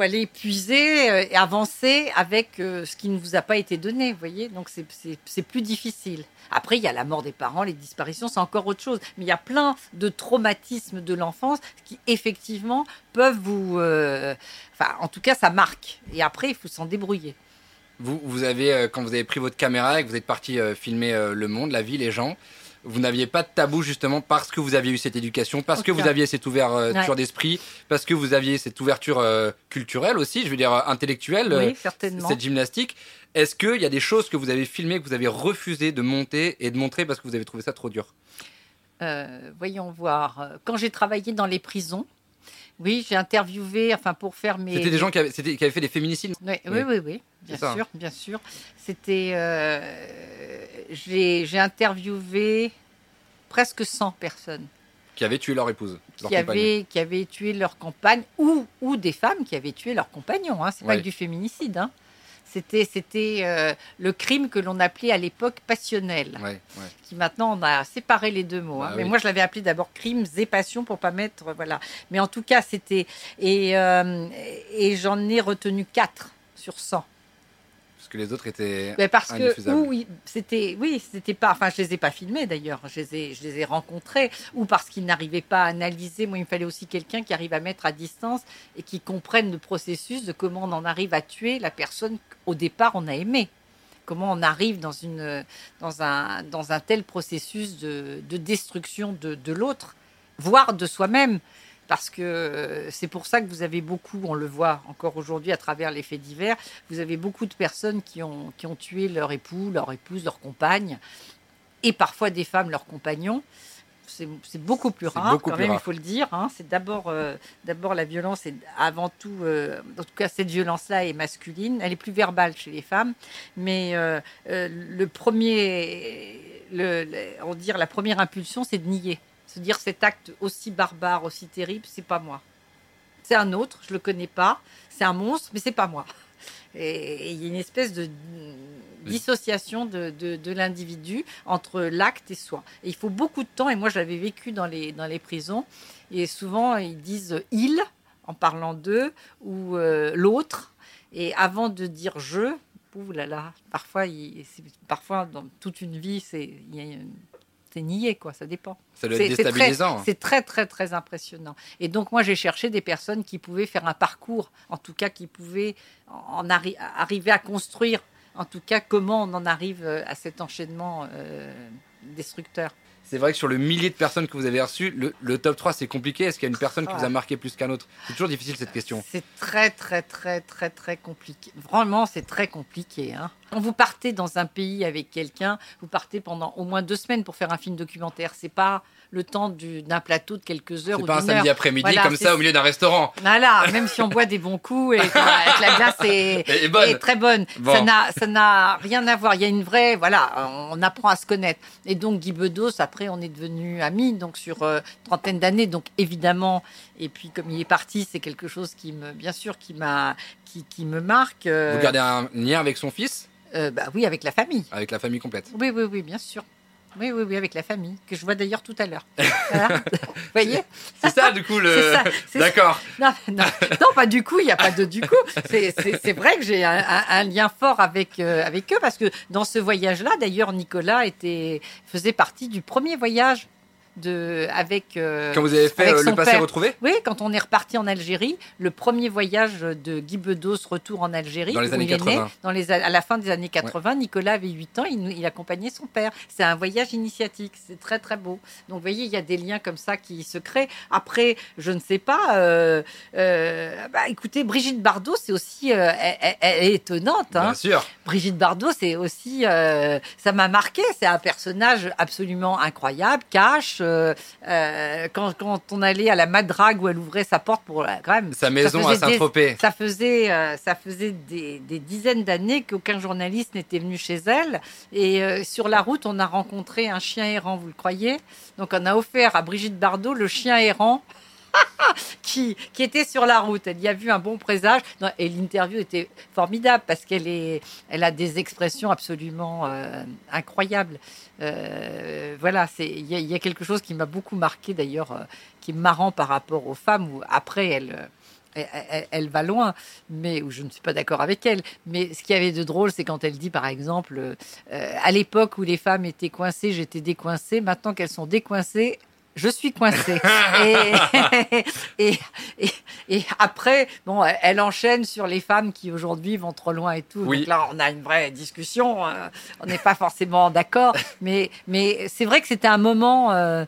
[SPEAKER 2] faut aller puiser euh, et avancer avec euh, ce qui ne vous a pas été donné, voyez. Donc c'est plus difficile. Après, il y a la mort des parents, les disparitions, c'est encore autre chose. Mais il y a plein de traumatismes de l'enfance qui effectivement peuvent vous, euh, enfin, en tout cas, ça marque. Et après, il faut s'en débrouiller.
[SPEAKER 1] Vous, vous avez, quand vous avez pris votre caméra et que vous êtes parti filmer le monde, la vie, les gens, vous n'aviez pas de tabou justement parce que vous aviez eu cette éducation, parce que vous aviez cette ouverture d'esprit, parce que vous aviez cette ouverture euh, culturelle aussi, je veux dire intellectuelle,
[SPEAKER 2] oui, certainement.
[SPEAKER 1] cette gymnastique. Est-ce qu'il y a des choses que vous avez filmées, que vous avez refusé de monter et de montrer parce que vous avez trouvé ça trop dur?
[SPEAKER 2] Euh, Voyons voir. Quand j'ai travaillé dans les prisons, oui, j'ai interviewé, enfin pour faire mes.
[SPEAKER 1] C'était des gens qui avaient, qui avaient, fait des féminicides.
[SPEAKER 2] Oui, oui, oui, oui, bien sûr, bien sûr. C'était, euh, j'ai interviewé presque 100 personnes.
[SPEAKER 1] Qui avaient tué leur épouse.
[SPEAKER 2] qui, avaient, qui avaient tué leur compagne ou, ou des femmes qui avaient tué leur compagnon. Hein. C'est pas que du féminicide. Hein. C'était, c'était euh, le crime que l'on appelait à l'époque passionnel, qui maintenant on a séparé les deux mots. Hein. Bah Mais moi je l'avais appelé d'abord crimes et passion pour pas mettre voilà. Mais en tout cas c'était et, euh, et j'en ai retenu 4 sur 100
[SPEAKER 1] Parce que les autres étaient.
[SPEAKER 2] Mais parce que ou oui, c'était oui, c'était pas. Enfin, je les ai pas filmés d'ailleurs. Je les ai, je les ai rencontrés ou parce qu'ils n'arrivaient pas à analyser. Moi, il me fallait aussi quelqu'un qui arrive à mettre à distance et qui comprenne le processus de comment on en arrive à tuer la personne qu'au départ on a aimée. Comment on arrive dans une dans un dans un tel processus de, de destruction de, de l'autre, voire de soi-même. Parce que euh, c'est pour ça que vous avez beaucoup, on le voit encore aujourd'hui à travers les faits divers, vous avez beaucoup de personnes qui ont, qui ont tué leur époux, leur épouse, leur compagne, et parfois des femmes, leurs compagnons. C'est beaucoup plus rare,
[SPEAKER 1] beaucoup
[SPEAKER 2] quand
[SPEAKER 1] plus
[SPEAKER 2] même,
[SPEAKER 1] rare.
[SPEAKER 2] il faut le dire. hein. C'est d'abord euh, d'abord la violence, et avant tout, euh, en tout cas, cette violence-là est masculine. Elle est plus verbale chez les femmes, mais euh, le premier, le, le- on dire la première impulsion, c'est de nier, se dire cet acte aussi barbare, aussi terrible, c'est pas moi. C'est un autre, je le connais pas. C'est un monstre, mais c'est pas moi. Et il y a une espèce de dissociation de, de, de l'individu entre l'acte et soi. Et il faut beaucoup de temps, et moi j'avais vécu dans les, dans les prisons, et souvent ils disent il en parlant d'eux ou euh, l'autre, et avant de dire je, ouh là là, parfois, il- parfois dans toute une vie, c'est il y a une- c'est nié, quoi, ça dépend.
[SPEAKER 1] Ça doit être déstabilisant.
[SPEAKER 2] C'est très, très, très impressionnant. Et donc, moi, j'ai cherché des personnes qui pouvaient faire un parcours, en tout cas, qui pouvaient en arri- arriver à construire, en tout cas, comment on en arrive euh, à cet enchaînement euh, destructeur.
[SPEAKER 1] C'est vrai que sur le millier de personnes que vous avez reçues, le, le top 3 c'est compliqué. Est-ce qu'il y a une personne qui vous a marqué plus qu'un autre? C'est toujours difficile cette question.
[SPEAKER 2] C'est très, très, très, très, très compliqué. Vraiment, c'est très compliqué. Hein. Quand vous partez dans un pays avec quelqu'un, vous partez pendant au moins deux semaines pour faire un film documentaire. C'est pas le temps du- d'un plateau de quelques heures
[SPEAKER 1] C'est
[SPEAKER 2] ou
[SPEAKER 1] pas un samedi après-midi
[SPEAKER 2] Voilà,
[SPEAKER 1] comme ça au milieu d'un restaurant.
[SPEAKER 2] Voilà, même si on boit des bons coups et que que la glace est, [laughs]
[SPEAKER 1] bonne.
[SPEAKER 2] très bonne,
[SPEAKER 1] Bon.
[SPEAKER 2] ça n'a rien à voir. Il y a une vraie, voilà, on apprend à se connaître. Et donc Guy Bedos, après, on est devenus amis, donc sur euh, trentaine d'années, donc évidemment. Et puis comme il est parti, c'est quelque chose qui me, bien sûr, qui m'a, qui, qui me marque. euh,
[SPEAKER 1] Vous gardez un lien avec son fils,
[SPEAKER 2] euh, bah oui, avec la famille.
[SPEAKER 1] avec la famille complète.
[SPEAKER 2] Oui, oui, oui, bien sûr. Oui, oui, oui, avec la famille, que je vois d'ailleurs tout à l'heure. [laughs] Voilà. Vous [laughs] voyez
[SPEAKER 1] C'est ça du coup le. D'accord.
[SPEAKER 2] non, non, non, pas du coup, il n'y a pas de du coup. C'est- vrai que j'ai un, un- un lien fort avec, euh, avec eux parce que dans ce voyage-là, d'ailleurs, Nicolas était, faisait partie du premier voyage de, avec. euh,
[SPEAKER 1] Quand vous avez fait euh, le passé
[SPEAKER 2] père.
[SPEAKER 1] retrouvé
[SPEAKER 2] oui, quand on est reparti en Algérie, le premier voyage de Guy Bedos, retour en Algérie,
[SPEAKER 1] Dans les années
[SPEAKER 2] il est né,
[SPEAKER 1] 80.
[SPEAKER 2] dans les, à la fin des années 80, Nicolas avait 8 ans, il, il accompagnait son père. C'est un voyage initiatique, c'est très très beau. Donc vous voyez, il y a des liens comme ça qui se créent. Après, je ne sais pas, euh, euh, bah, écoutez, Brigitte Bardot, c'est aussi, elle, elle- elle est étonnante. hein.
[SPEAKER 1] Bien sûr.
[SPEAKER 2] Brigitte Bardot, c'est aussi, ça m'a marqué. C'est un personnage absolument incroyable, cash. Euh, euh, quand, quand on allait à la Madrague où elle ouvrait sa porte pour quand même.
[SPEAKER 1] Sa maison à Saint-Tropez.
[SPEAKER 2] Ça faisait, euh, ça faisait des, des dizaines d'années qu'aucun journaliste n'était venu chez elle. Et sur la route, on a rencontré un chien errant, vous le croyez? Donc on a offert à Brigitte Bardot le chien errant. [laughs] qui, était sur la route. Elle y a vu un bon présage. Et l'interview était formidable parce qu'elle est, elle a des expressions absolument euh, incroyables. Euh, voilà, c'est il y, a- quelque chose qui m'a beaucoup marqué d'ailleurs, euh, qui est marrant par rapport aux femmes où après elle. elle, va loin, mais où je ne suis pas d'accord avec elle. Mais ce qui avait de drôle, c'est quand elle dit, par exemple, à l'époque où les femmes étaient coincées, j'étais décoincée. Maintenant qu'elles sont décoincées, je suis coincée. [laughs] et, [laughs] et, et, et après, bon, elle enchaîne sur les femmes qui aujourd'hui vont trop loin et tout.
[SPEAKER 1] Oui.
[SPEAKER 2] Donc là, on a une vraie discussion. euh, on n'est pas forcément d'accord, [laughs] mais mais c'est vrai que c'était un moment. euh,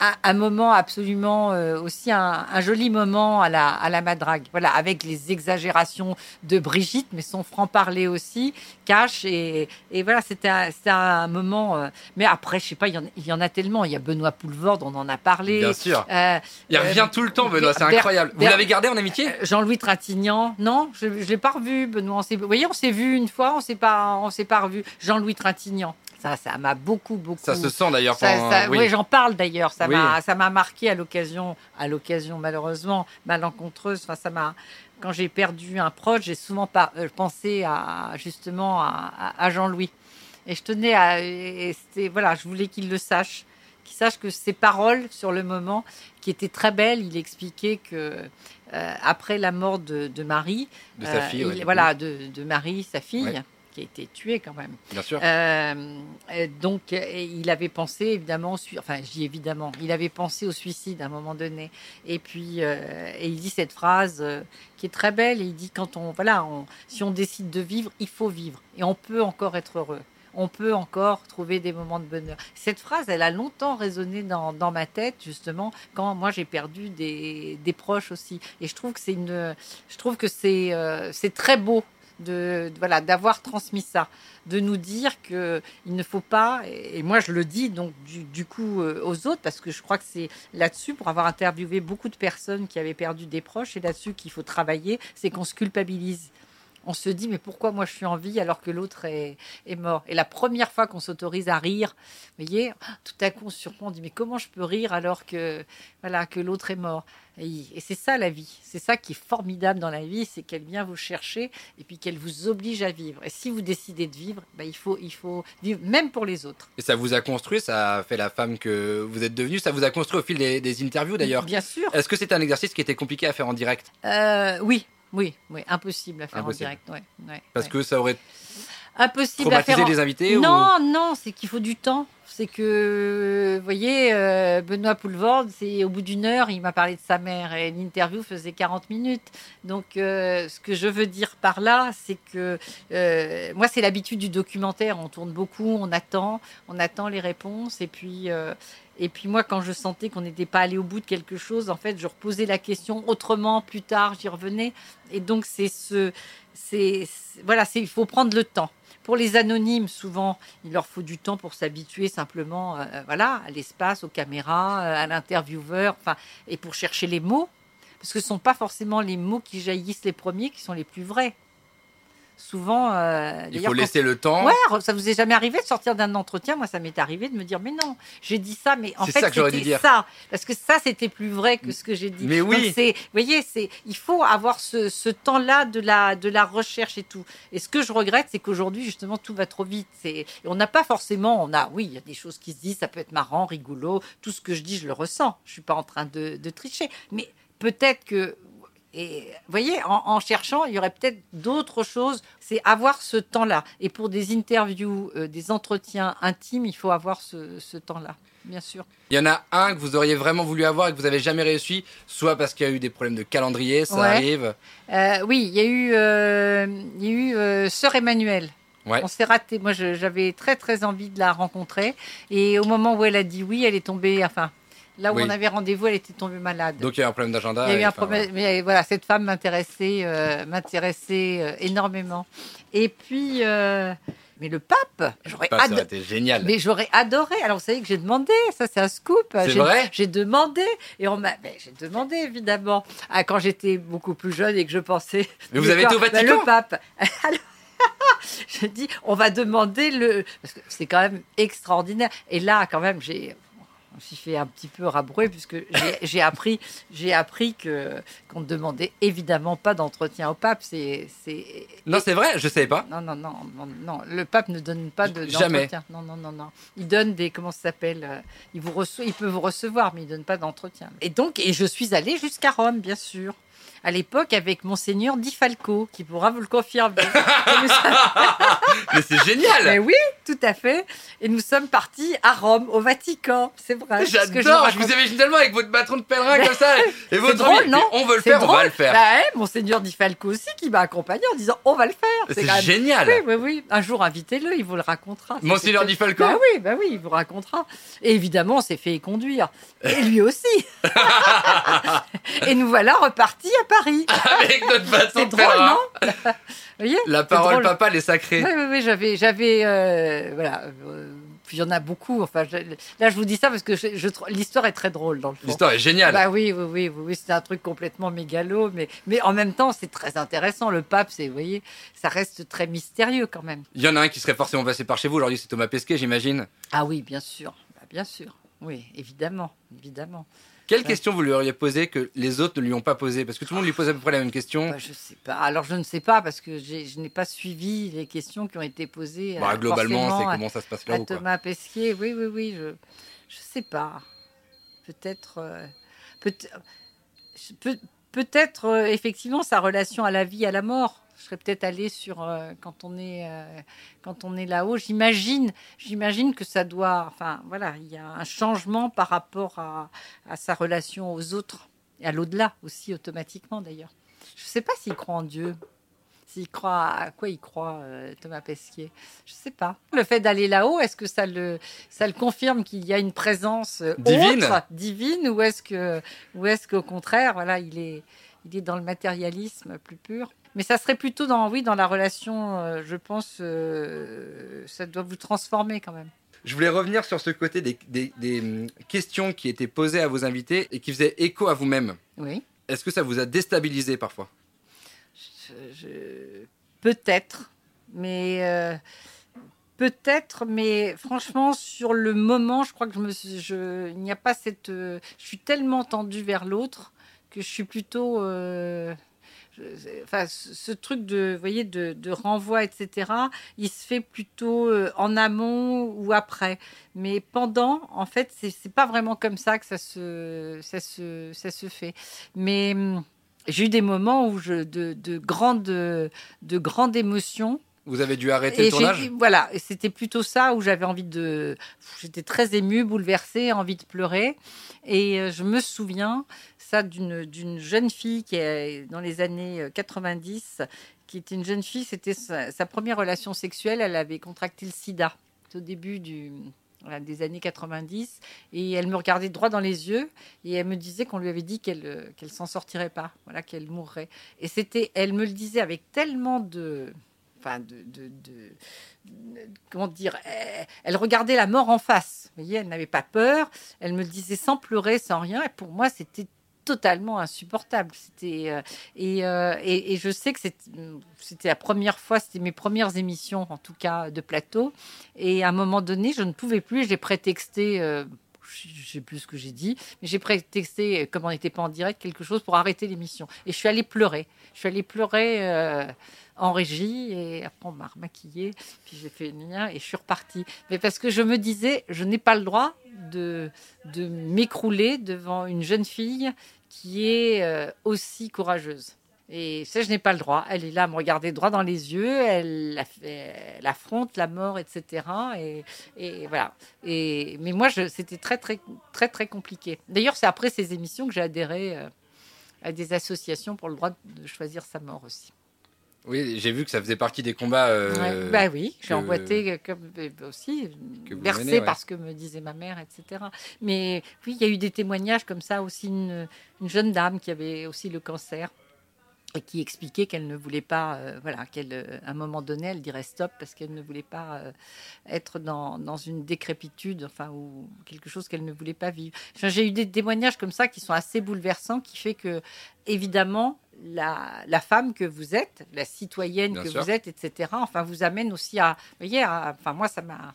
[SPEAKER 2] un, un moment absolument euh, aussi un, un joli moment à la, à la madrague. Voilà, avec les exagérations de Brigitte, mais son franc-parler aussi, cash. Et, et voilà, c'était un, moment. euh, mais après, je sais pas, il y, en, il y en a tellement. Il y a Benoît Poulvorde, on en a parlé.
[SPEAKER 1] Bien sûr.
[SPEAKER 2] Euh,
[SPEAKER 1] Il revient tout le temps, Benoît, c'est
[SPEAKER 2] Ber-
[SPEAKER 1] incroyable. Vous l'avez gardé en amitié?
[SPEAKER 2] Jean-Louis Trintignant, non, je ne l'ai pas revu, Benoît. On vous voyez, on s'est vu une fois, on s'est pas, on s'est pas revu. Jean-Louis Trintignant, ça, ça m'a beaucoup, beaucoup.
[SPEAKER 1] Ça se sent d'ailleurs.
[SPEAKER 2] Ça-
[SPEAKER 1] pendant-
[SPEAKER 2] ça-
[SPEAKER 1] oui.
[SPEAKER 2] oui, j'en parle d'ailleurs. Ça
[SPEAKER 1] Oui.
[SPEAKER 2] m'a, ça m'a marqué à l'occasion, à l'occasion malheureusement malencontreuse. Enfin, ça m'a. Quand j'ai perdu un proche, j'ai souvent euh, pensé à justement à, Jean-Louis. Et je tenais à, et voilà, je voulais qu'il le sache, qu'il sache que ses paroles sur le moment, qui étaient très belles, il expliquait que euh, après la mort de, de Marie,
[SPEAKER 1] de sa
[SPEAKER 2] euh,
[SPEAKER 1] fille.
[SPEAKER 2] il-
[SPEAKER 1] ouais,
[SPEAKER 2] voilà, de, de Marie, sa fille.
[SPEAKER 1] Ouais.
[SPEAKER 2] Qui a été tué quand même.
[SPEAKER 1] Bien sûr.
[SPEAKER 2] Euh, euh, donc, euh, et il avait pensé évidemment, enfin, je dis évidemment, il avait pensé au suicide à un moment donné. Et puis, euh, et il dit cette phrase euh, qui est très belle. Il dit quand on, voilà, on- si on décide de vivre, il faut vivre, et on peut encore être heureux. On peut encore trouver des moments de bonheur. Cette phrase, elle a longtemps résonné dans, dans ma tête, justement, quand moi j'ai perdu des, des proches aussi. Et je trouve que c'est une, je trouve que c'est, euh, c'est très beau de, voilà, d'avoir transmis ça, de nous dire que il ne faut pas, et et moi je le dis donc du, du coup euh, aux autres, parce que je crois que c'est là-dessus, pour avoir interviewé beaucoup de personnes qui avaient perdu des proches, et là-dessus qu'il faut travailler, c'est qu'on se culpabilise. On se dit, mais pourquoi moi je suis en vie alors que l'autre est, est mort? Et la première fois qu'on s'autorise à rire, vous voyez, tout à coup on se surprend, on dit, mais comment je peux rire alors que, voilà, que l'autre est mort? Et, et c'est ça la vie, c'est ça qui est formidable dans la vie, c'est qu'elle vient vous chercher et puis qu'elle vous oblige à vivre. Et si vous décidez de vivre, ben, il, faut, il faut vivre, même pour les autres.
[SPEAKER 1] Et ça vous a construit, ça a fait la femme que vous êtes devenue, ça vous a construit au fil des, des interviews d'ailleurs.
[SPEAKER 2] Bien sûr.
[SPEAKER 1] Est-ce que c'était un exercice qui était compliqué à faire en direct?
[SPEAKER 2] Euh, oui, oui, oui, impossible à faire
[SPEAKER 1] Impossible.
[SPEAKER 2] en direct. Ouais, ouais,
[SPEAKER 1] Parce
[SPEAKER 2] ouais.
[SPEAKER 1] que ça aurait
[SPEAKER 2] impossible à faire en...
[SPEAKER 1] les invités ou-
[SPEAKER 2] Non, non, c'est qu'il faut du temps. C'est que, vous voyez, euh, Benoît Poulvorde, c'est au bout d'une heure, il m'a parlé de sa mère et l'interview faisait 40 minutes. Donc, euh, ce que je veux dire par là, c'est que euh, moi, c'est l'habitude du documentaire. On tourne beaucoup, on attend, on attend les réponses. Et puis, et puis moi, quand je sentais qu'on n'était pas allé au bout de quelque chose, en fait, je reposais la question autrement, plus tard, j'y revenais. Et donc, c'est ce, c'est, voilà, c'est, il faut prendre le temps. Pour les anonymes, souvent, il leur faut du temps pour s'habituer simplement, euh, voilà, à l'espace, aux caméras, euh, à l'intervieweur, et pour chercher les mots, parce que ce sont pas forcément les mots qui jaillissent les premiers qui sont les plus vrais. Souvent, euh,
[SPEAKER 1] Il faut
[SPEAKER 2] quand-
[SPEAKER 1] laisser le temps.
[SPEAKER 2] Ouais, ça vous est jamais arrivé de sortir d'un entretien? Moi, ça m'est arrivé de me dire, mais non, j'ai dit ça, mais en fait, c'était ça. Parce que ça, c'était plus vrai que ce que j'ai dit.
[SPEAKER 1] Mais oui.
[SPEAKER 2] Donc, vous voyez, c'est, il faut avoir ce, ce temps-là de la, de la recherche et tout. Et ce que je regrette, c'est qu'aujourd'hui, justement, tout va trop vite. Et on n'a pas forcément, on a, oui, il y a des choses qui se disent, ça peut être marrant, rigolo. Tout ce que je dis, je le ressens. Je suis pas en train de, de tricher. Mais peut-être que et vous voyez, en, en cherchant, il y aurait peut-être d'autres choses. C'est avoir ce temps-là. Et pour des interviews, euh, des entretiens intimes, il faut avoir ce, ce temps-là, bien sûr.
[SPEAKER 1] Il y en a un que vous auriez vraiment voulu avoir et que vous avez jamais réussi, soit parce qu'il y a eu des problèmes de calendrier, ça
[SPEAKER 2] Ouais.
[SPEAKER 1] arrive.
[SPEAKER 2] Euh, oui, il y a eu, euh, il y a eu Sœur Emmanuelle.
[SPEAKER 1] Ouais.
[SPEAKER 2] On s'est raté. Moi, j'avais très très envie de la rencontrer. Et au moment où elle a dit oui, elle est tombée. Enfin, là où
[SPEAKER 1] Oui.
[SPEAKER 2] on avait rendez-vous, elle était tombée malade.
[SPEAKER 1] Donc il y a un problème d'agenda.
[SPEAKER 2] Il y a eu un
[SPEAKER 1] enfin,
[SPEAKER 2] problème, mais voilà, cette femme m'intéressait, euh, m'intéressait euh, énormément. Et puis, euh, mais le pape, j'aurais
[SPEAKER 1] voilà. Ça
[SPEAKER 2] ado-
[SPEAKER 1] aurait été génial.
[SPEAKER 2] mais j'aurais adoré. Alors vous savez que j'ai demandé, ça c'est un scoop.
[SPEAKER 1] C'est
[SPEAKER 2] J'ai-
[SPEAKER 1] vrai?
[SPEAKER 2] J'ai demandé et on m'a, j'ai demandé évidemment. Ah, quand j'étais beaucoup plus jeune et que je pensais. [laughs]
[SPEAKER 1] Mais vous avez [laughs] été au
[SPEAKER 2] Bah,
[SPEAKER 1] Vatican?
[SPEAKER 2] Le pape. [laughs] Alors, je dis, on va demander le, parce que c'est quand même extraordinaire. Et là, quand même, j'ai on s'y fait un petit peu rabrouer puisque [laughs] j'ai- appris, j'ai appris que qu'on ne demandait évidemment pas d'entretien au pape. C'est,
[SPEAKER 1] Non, c'est vrai, je savais pas.
[SPEAKER 2] non, non, non, non, non, le pape ne donne pas de
[SPEAKER 1] Jamais.
[SPEAKER 2] Non, non, non, non. Il donne des, comment ça s'appelle euh, il, vous reçoit, il peut vous recevoir, mais il donne pas d'entretien. Et donc, et je suis allée jusqu'à Rome, bien sûr. À l'époque, avec Monseigneur Di Falco, qui pourra vous le confirmer. [laughs]
[SPEAKER 1] Mais c'est génial.
[SPEAKER 2] Mais oui, tout à fait. Et nous sommes partis à Rome, au Vatican. C'est vrai.
[SPEAKER 1] J'adore, je
[SPEAKER 2] raconte-
[SPEAKER 1] vous imagine tellement avec votre bâton de pèlerin comme ça. Et votre
[SPEAKER 2] drôle, non
[SPEAKER 1] On veut le faire, on va le faire.
[SPEAKER 2] Bah, Monseigneur Di Falco aussi, qui m'a accompagné en disant on va le faire.
[SPEAKER 1] c'est
[SPEAKER 2] même-
[SPEAKER 1] génial.
[SPEAKER 2] Oui, oui, oui. Un jour, invitez-le, il vous le racontera.
[SPEAKER 1] Monseigneur Di Falco
[SPEAKER 2] Bah oui, bah oui, il vous racontera. Et évidemment, on s'est fait conduire. Et lui aussi. [laughs] [laughs] et nous voilà repartis à Paris. [laughs]
[SPEAKER 1] Avec notre
[SPEAKER 2] C'est
[SPEAKER 1] de
[SPEAKER 2] drôle,
[SPEAKER 1] pèlerin.
[SPEAKER 2] non [laughs] Vous voyez
[SPEAKER 1] La parole
[SPEAKER 2] drôle.
[SPEAKER 1] papale est sacrée.
[SPEAKER 2] Oui, oui, oui, j'avais, j'avais, euh, voilà. euh, puis il y en a beaucoup. Enfin, je- là, je vous dis ça parce que je- je l'histoire est très drôle dans le fond.
[SPEAKER 1] L'histoire est géniale.
[SPEAKER 2] Bah oui, oui, oui, oui, oui, c'est un truc complètement mégalo, mais, mais en même temps, c'est très intéressant. Le pape, c'est, vous voyez, ça reste très mystérieux quand même.
[SPEAKER 1] Il y en a un qui serait forcément passé par chez vous. Aujourd'hui, c'est Thomas Pesquet, j'imagine.
[SPEAKER 2] Ah oui, bien sûr, Bah, bien sûr, oui, évidemment, évidemment.
[SPEAKER 1] Quelle
[SPEAKER 2] Ouais.
[SPEAKER 1] question vous lui auriez posée que les autres ne lui ont pas posée Parce que tout le monde lui pose à peu près la même question.
[SPEAKER 2] Bah, je sais pas. Alors je ne sais pas parce que je n'ai pas suivi les questions qui ont été posées.
[SPEAKER 1] Bah,
[SPEAKER 2] euh,
[SPEAKER 1] globalement, c'est comment ça se passe
[SPEAKER 2] à
[SPEAKER 1] là-haut. quoi.
[SPEAKER 2] Thomas Pesquier. Oui, oui, oui. Je, je sais pas. Peut-être, euh, peut, peut, peut-être euh, effectivement sa relation à la vie, à la mort. Je serais peut-être allée sur euh, quand on est euh, quand on est là-haut. J'imagine, j'imagine que ça doit. Enfin, voilà, il y a un changement par rapport à, à sa relation aux autres et à l'au-delà aussi automatiquement d'ailleurs. Je ne sais pas s'il croit en Dieu. S'il croit à quoi il croit, euh, Thomas Pesquet, je ne sais pas. Le fait d'aller là-haut, est-ce que ça le, ça le confirme qu'il y a une présence
[SPEAKER 1] Divine.
[SPEAKER 2] autre, divine, ou est-ce que, ou est-ce qu'au contraire, voilà, il est, il est dans le matérialisme plus pur? Mais ça serait plutôt dans, oui, dans la relation, euh, je pense, euh, ça doit vous transformer quand même.
[SPEAKER 1] Je voulais revenir sur ce côté des, des- des, hum, questions qui étaient posées à vos invités et qui faisaient écho à vous-même.
[SPEAKER 2] Oui.
[SPEAKER 1] Est-ce que ça vous a déstabilisé parfois?
[SPEAKER 2] Je- je- Peut-être, mais euh, peut-être, mais franchement, sur le moment, je crois que je me, suis- je, il n'y a pas cette, je suis tellement tendue vers l'autre que je suis plutôt, euh, enfin, ce truc de, voyez, de, de renvoi, etc. Il se fait plutôt euh, en amont ou après, mais pendant, en fait, c'est pas vraiment comme ça que ça se, ça se, ça se fait, mais hum, j'ai eu des moments où je, de, de grandes, de grandes émotions.
[SPEAKER 1] Vous avez dû arrêter
[SPEAKER 2] Et
[SPEAKER 1] le tournage?
[SPEAKER 2] voilà, c'était plutôt ça où j'avais envie de. J'étais très émue, bouleversée, envie de pleurer. Et euh, je me souviens ça d'une jeune fille qui est dans les années euh, 90, qui était une jeune fille, c'était sa, première relation sexuelle. Elle avait contracté le sida au début du, des années 90. Et elle me regardait droit dans les yeux et elle me disait qu'on lui avait dit qu'elle euh, qu'elle s'en sortirait pas, voilà, qu'elle mourrait. Et c'était, elle me le disait avec tellement de, enfin, de- de- comment dire, elle, elle regardait la mort en face. Vous voyez, elle n'avait pas peur. Elle me le disait sans pleurer, sans rien. Et pour moi, c'était totalement insupportable. C'était euh, et, euh, et, et je sais que c'était la première fois, c'était mes premières émissions en tout cas de plateau. Et à un moment donné, je ne pouvais plus. J'ai prétexté. Je sais plus ce que j'ai dit, mais j'ai prétexté, euh, comme on n'était pas en direct, quelque chose pour arrêter l'émission. Et je suis allée pleurer. Je suis allée pleurer euh, en régie et après on m'a remaquillée, puis j'ai fait le mien et je suis repartie. Mais parce que je me disais, je n'ai pas le droit de, de m'écrouler devant une jeune fille qui est euh, aussi courageuse. Et ça, je n'ai pas le droit. Elle est là à me regarder droit dans les yeux, elle, affronte la mort, etc. Et, et voilà. Et, mais moi, c'était très, très, très, très compliqué. D'ailleurs, c'est après ces émissions que j'ai adhéré euh, à des associations pour le droit de choisir sa mort aussi.
[SPEAKER 1] Oui, j'ai vu que ça faisait partie des combats. euh,
[SPEAKER 2] Ouais, bah oui, j'ai emboîté comme euh, aussi, versé
[SPEAKER 1] ouais.
[SPEAKER 2] parce que me disait ma mère, etc. Mais oui, il y a eu des témoignages comme ça aussi, une, une jeune dame qui avait aussi le cancer et qui expliquait qu'elle ne voulait pas, euh, voilà, qu'elle, euh, à un moment donné, elle dirait stop parce qu'elle ne voulait pas euh, être dans, dans une décrépitude, enfin, ou quelque chose qu'elle ne voulait pas vivre. Enfin, j'ai eu des témoignages comme ça qui sont assez bouleversants, qui fait que, évidemment, la, la femme que vous êtes, la citoyenne
[SPEAKER 1] Bien
[SPEAKER 2] que
[SPEAKER 1] sûr.
[SPEAKER 2] vous êtes, etc., enfin, vous amène aussi à, vous voyez, à- enfin, moi, ça m'a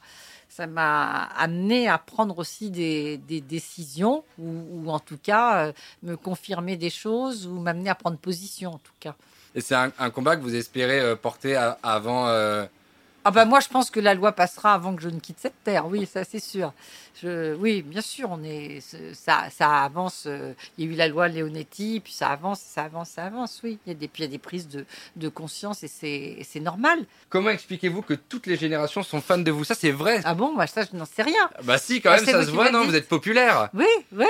[SPEAKER 2] ça m'a amené à prendre aussi des, décisions ou, en tout cas euh, me confirmer des choses ou m'amener à prendre position en tout cas.
[SPEAKER 1] Et c'est un, combat que vous espérez euh, porter avant. euh,
[SPEAKER 2] Ah bah moi je pense que la loi passera avant que je ne quitte cette terre, oui ça c'est sûr. Je, oui bien sûr on est ça, ça avance. euh, Il y a eu la loi Leonetti puis ça avance, ça avance, ça avance. Oui il y a des, puis il y a des prises de, de conscience et c'est normal.
[SPEAKER 1] Comment expliquez-vous que toutes les générations sont fans de vous? Ça, c'est vrai.
[SPEAKER 2] Ah bon? Moi ça je n'en sais rien.
[SPEAKER 1] Bah si, quand
[SPEAKER 2] Ah,
[SPEAKER 1] même, ça se voit, non? Vous êtes populaire.
[SPEAKER 2] Oui oui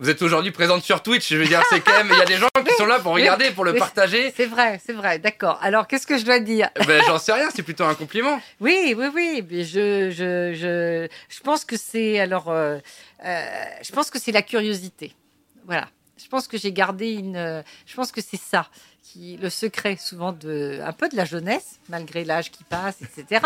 [SPEAKER 1] Vous êtes aujourd'hui présente sur Twitch. Je veux dire, c'est quand même. Il y a des gens qui sont là pour regarder, pour le
[SPEAKER 2] Oui.
[SPEAKER 1] partager.
[SPEAKER 2] c'est vrai c'est vrai d'accord. Alors qu'est-ce que je dois dire?
[SPEAKER 1] Ben, j'en sais rien. C'est plutôt un compliment.
[SPEAKER 2] Oui, oui, oui. Mais je, je, je, je pense que c'est alors, euh, euh, je pense que c'est la curiosité. Voilà. Je pense que j'ai gardé une. euh, Je pense que c'est ça qui le secret souvent de un peu de la jeunesse, malgré l'âge qui passe, etc.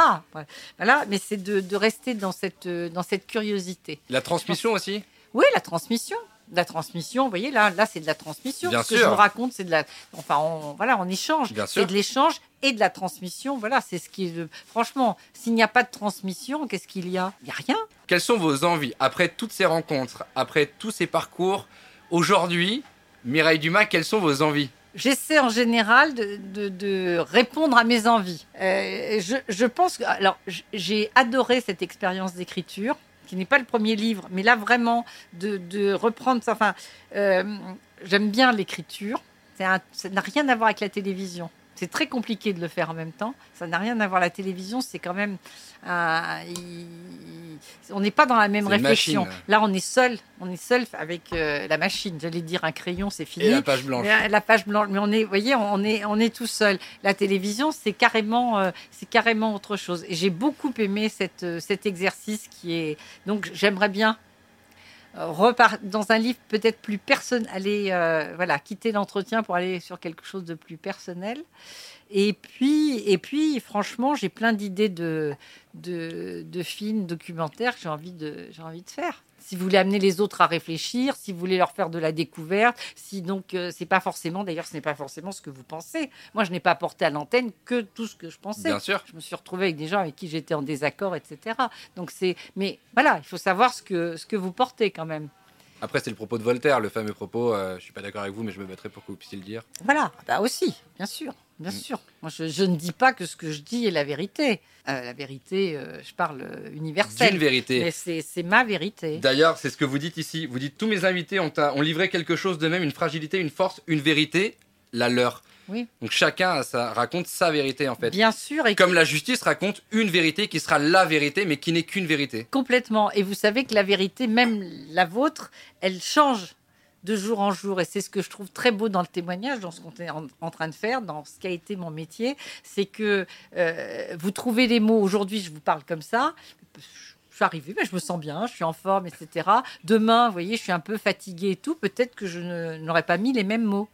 [SPEAKER 2] Voilà. Mais c'est de, de rester dans cette dans cette curiosité.
[SPEAKER 1] La transmission aussi?
[SPEAKER 2] Oui, la transmission. La transmission, vous voyez, là, là c'est de la transmission.
[SPEAKER 1] Bien
[SPEAKER 2] Ce que je vous raconte, c'est de la. Enfin, on, voilà, on échange.
[SPEAKER 1] Bien sûr.
[SPEAKER 2] Et de l'échange et de la transmission. Voilà, c'est ce qui Franchement, s'il n'y a pas de transmission, qu'est-ce qu'il y a? Il n'y a rien.
[SPEAKER 1] Quelles sont vos envies après toutes ces rencontres, après tous ces parcours? Aujourd'hui, Mireille Dumas, quelles sont vos envies?
[SPEAKER 2] J'essaie en général de, de- de répondre à mes envies. Euh, je, je pense que. Alors, j'ai adoré cette expérience d'écriture, qui n'est pas le premier livre, mais là, vraiment, de, reprendre ça. Enfin, euh, j'aime bien l'écriture. Ça n'a rien à voir avec la télévision. C'est très compliqué de le faire en même temps. Ça n'a rien à voir. La télévision, c'est quand même. euh, il- on n'est pas dans la même réflexion.
[SPEAKER 1] machine.
[SPEAKER 2] Là, on est seul. On est seul avec euh, la machine. J'allais dire un crayon, c'est fini.
[SPEAKER 1] Et la page blanche.
[SPEAKER 2] Mais, euh, la page blanche, mais on est, vous voyez, on est, on est tout seul. La télévision, c'est carrément, euh, c'est carrément autre chose. Et j'ai beaucoup aimé cette, cet exercice qui est. Donc, j'aimerais bien repart dans un livre peut-être plus personnel, aller, euh, voilà, quitter l'entretien pour aller sur quelque chose de plus personnel. Et puis, et puis, franchement, j'ai plein d'idées de, de, de films, documentaires que j'ai envie j'ai envie de faire. Si vous voulez amener les autres à réfléchir, si vous voulez leur faire de la découverte, si donc euh, c'est pas forcément, d'ailleurs, ce n'est pas forcément ce que vous pensez. Moi, je n'ai pas porté à l'antenne que tout ce que je pensais.
[SPEAKER 1] Bien sûr.
[SPEAKER 2] Je me suis retrouvée avec des gens avec qui j'étais en désaccord, etc. Donc c'est, mais voilà, il faut savoir ce que ce que vous portez quand même.
[SPEAKER 1] Après, c'est le propos de Voltaire, le fameux propos euh, je suis pas d'accord avec vous, mais je me battrai pour que vous puissiez le dire.
[SPEAKER 2] Voilà, bah aussi, bien sûr, bien
[SPEAKER 1] Mm.
[SPEAKER 2] sûr. Moi, je, je ne dis pas que ce que je dis est la vérité. Euh, la vérité, euh, je parle euh, universelle.
[SPEAKER 1] D'une vérité.
[SPEAKER 2] Mais c'est ma vérité.
[SPEAKER 1] D'ailleurs, c'est ce que vous dites ici. Vous dites tous mes invités ont, un- ont livré quelque chose de même, une fragilité, une force, une vérité, la leur.
[SPEAKER 2] Oui.
[SPEAKER 1] Donc chacun a sa- raconte sa vérité en fait.
[SPEAKER 2] Bien sûr, et
[SPEAKER 1] Comme la justice raconte une vérité qui sera la vérité, mais qui n'est qu'une vérité.
[SPEAKER 2] complètement. Et vous savez que la vérité, même la vôtre, elle change de jour en jour. Et c'est ce que je trouve très beau dans le témoignage, dans ce qu'on est en, en train de faire, dans ce qui a été mon métier. C'est que euh, vous trouvez les mots. Aujourd'hui, je vous parle comme ça. Je suis arrivée, mais je me sens bien, je suis en forme, etc. Demain, vous voyez, je suis un peu fatiguée et tout. Peut-être que je n'aurais pas mis les mêmes mots.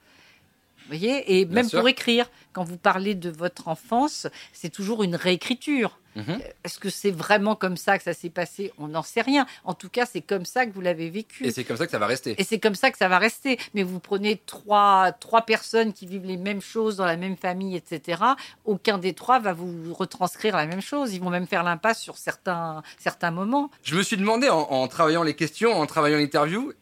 [SPEAKER 2] Vous voyez Et
[SPEAKER 1] Bien
[SPEAKER 2] même
[SPEAKER 1] sûr.
[SPEAKER 2] pour écrire, quand vous parlez de votre enfance, c'est toujours une réécriture.
[SPEAKER 1] Mhm.
[SPEAKER 2] Est-ce que c'est vraiment comme ça que ça s'est passé? On n'en sait rien. En tout cas, c'est comme ça que vous l'avez vécu.
[SPEAKER 1] Et c'est comme ça que ça va rester.
[SPEAKER 2] Et c'est comme ça que ça va rester. Mais vous prenez trois, trois personnes qui vivent les mêmes choses dans la même famille, etc. Aucun des trois va vous retranscrire la même chose. Ils vont même faire l'impasse sur certains, certains moments.
[SPEAKER 1] Je me suis demandé en, en travaillant les questions, en travaillant l'interview,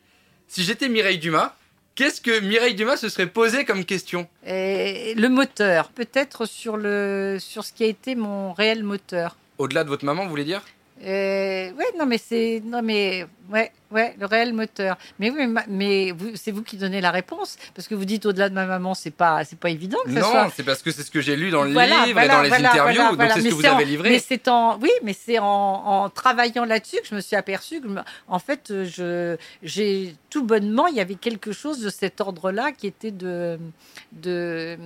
[SPEAKER 1] si j'étais Mireille Dumas, qu'est-ce que Mireille Dumas se serait posé comme question
[SPEAKER 2] Et le moteur, peut-être sur, le, sur ce qui a été mon réel moteur.
[SPEAKER 1] Au-delà de votre maman, vous voulez dire?
[SPEAKER 2] Euh, ouais, non, mais c'est. Non, mais. Ouais, ouais, le réel moteur. Mais oui, mais, c'est vous qui donnez la réponse. Parce que vous dites au-delà de ma maman, c'est pas, c'est pas évident que ça
[SPEAKER 1] Non,
[SPEAKER 2] soit.
[SPEAKER 1] c'est parce que c'est ce que j'ai lu dans le
[SPEAKER 2] Voilà,
[SPEAKER 1] livre
[SPEAKER 2] voilà,
[SPEAKER 1] et dans les
[SPEAKER 2] voilà,
[SPEAKER 1] interviews, donc c'est ce que vous
[SPEAKER 2] en-
[SPEAKER 1] avez livré.
[SPEAKER 2] Mais c'est en, oui, mais c'est en, en travaillant là-dessus que je me suis aperçue que, en fait, je, j'ai tout bonnement, il y avait quelque chose de cet ordre-là qui était de, de,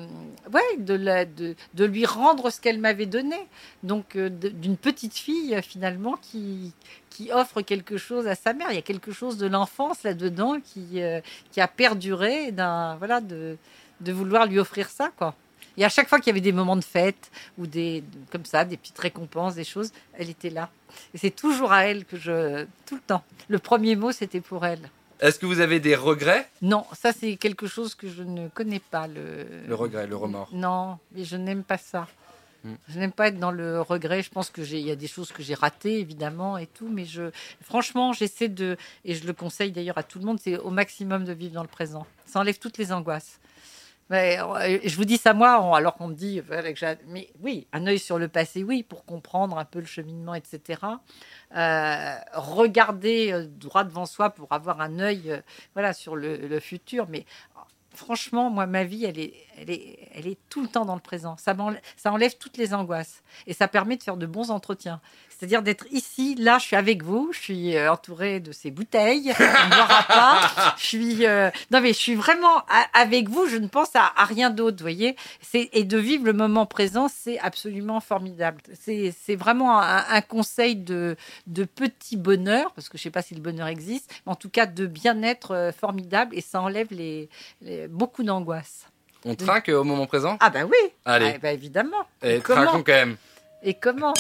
[SPEAKER 2] ouais, de, la, de, de lui rendre ce qu'elle m'avait donné. Donc, euh, d'une petite fille finalement qui, qui offre quelque chose à sa mère. Il y a quelque chose de l'enfance là-dedans qui, euh, qui a perduré, d'un, voilà, de, de vouloir lui offrir ça, quoi. Et à chaque fois qu'il y avait des moments de fête ou des comme ça, des petites récompenses, des choses, elle était là. Et c'est toujours à elle que je tout le temps. Le premier mot, c'était pour elle.
[SPEAKER 1] Est-ce que vous avez des regrets?
[SPEAKER 2] Non, ça c'est quelque chose que je ne connais pas. Le,
[SPEAKER 1] Le regret, le remords.
[SPEAKER 2] Non, mais je n'aime pas ça.
[SPEAKER 1] Hmm.
[SPEAKER 2] Je n'aime pas être dans le regret. Je pense que j'ai, il y a des choses que j'ai ratées évidemment et tout, mais je, franchement, j'essaie de, et je le conseille d'ailleurs à tout le monde, c'est au maximum de vivre dans le présent. Ça enlève toutes les angoisses. Mais, euh, je vous dis ça moi, alors qu'on me dit, j'ai- mais oui, un œil sur le passé, oui, pour comprendre un peu le cheminement, etc. Euh, regarder euh, droit devant soi pour avoir un œil, euh, voilà, sur le, le futur. Mais franchement, moi, ma vie, elle est, elle est, elle est tout le temps dans le présent. Ça, ça enlève toutes les angoisses et ça permet de faire de bons entretiens. C'est-à-dire d'être ici, là, je suis avec vous, je suis euh, entourée de ces bouteilles, on ne boira pas. Je suis, euh, non mais je suis vraiment a- avec vous. Je ne pense à, à rien d'autre, vous voyez. Et de vivre le moment présent, c'est absolument formidable. C'est vraiment un, un conseil de de petit bonheur, parce que je sais pas si le bonheur existe, mais en tout cas de bien-être euh, formidable et ça enlève les, les- beaucoup d'angoisse.
[SPEAKER 1] On trinque au moment présent?
[SPEAKER 2] Ah bah oui.
[SPEAKER 1] Allez.
[SPEAKER 2] Ah, bah évidemment.
[SPEAKER 1] Et
[SPEAKER 2] comment
[SPEAKER 1] trinquons quand même.
[SPEAKER 2] Et comment?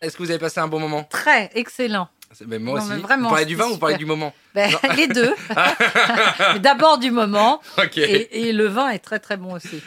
[SPEAKER 1] Est-ce que vous avez passé un bon moment?
[SPEAKER 2] Très excellent.
[SPEAKER 1] Ben, Moi
[SPEAKER 2] Non,
[SPEAKER 1] aussi.
[SPEAKER 2] mais vraiment,
[SPEAKER 1] vous parlez du vin ou vous parlez du moment?
[SPEAKER 2] Ben, [laughs] les deux. [laughs] Mais D'abord du moment. Et, et le vin est très très bon aussi.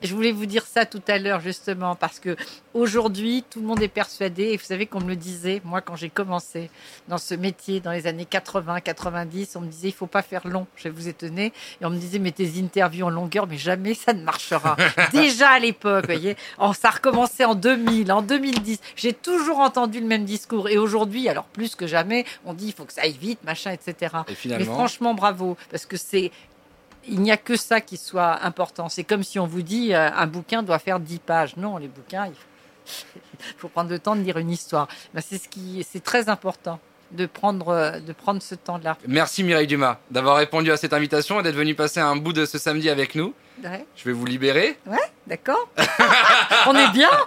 [SPEAKER 2] Je voulais vous dire ça tout à l'heure justement parce que aujourd'hui tout le monde est persuadé et vous savez qu'on me le disait moi quand j'ai commencé dans ce métier dans les années 80 90 on me disait il faut pas faire long. Je vais vous étonner. Et on me disait mais tes interviews en longueur mais jamais ça ne marchera. [laughs] Déjà à l'époque voyez. Oh, ça a recommencé en 2000 en 2010 j'ai toujours entendu le même discours. Et aujourd'hui alors plus que jamais on dit il faut que ça aille vite machin etc
[SPEAKER 1] Et
[SPEAKER 2] mais
[SPEAKER 1] finalement,
[SPEAKER 2] franchement, bravo, parce que c'est il n'y a que ça qui soit important. C'est comme si on vous dit euh, un bouquin doit faire 10 pages. Non, les bouquins, il faut, il [laughs] faut prendre le temps de lire une histoire. Ben, c'est ce qui, c'est très important de prendre, euh, de prendre ce temps-là.
[SPEAKER 1] Merci Mireille Dumas d'avoir répondu à cette invitation et d'être venue passer un bout de ce samedi avec nous.
[SPEAKER 2] Ouais,
[SPEAKER 1] Je vais vous libérer.
[SPEAKER 2] d'accord. [laughs] on est bien. [laughs]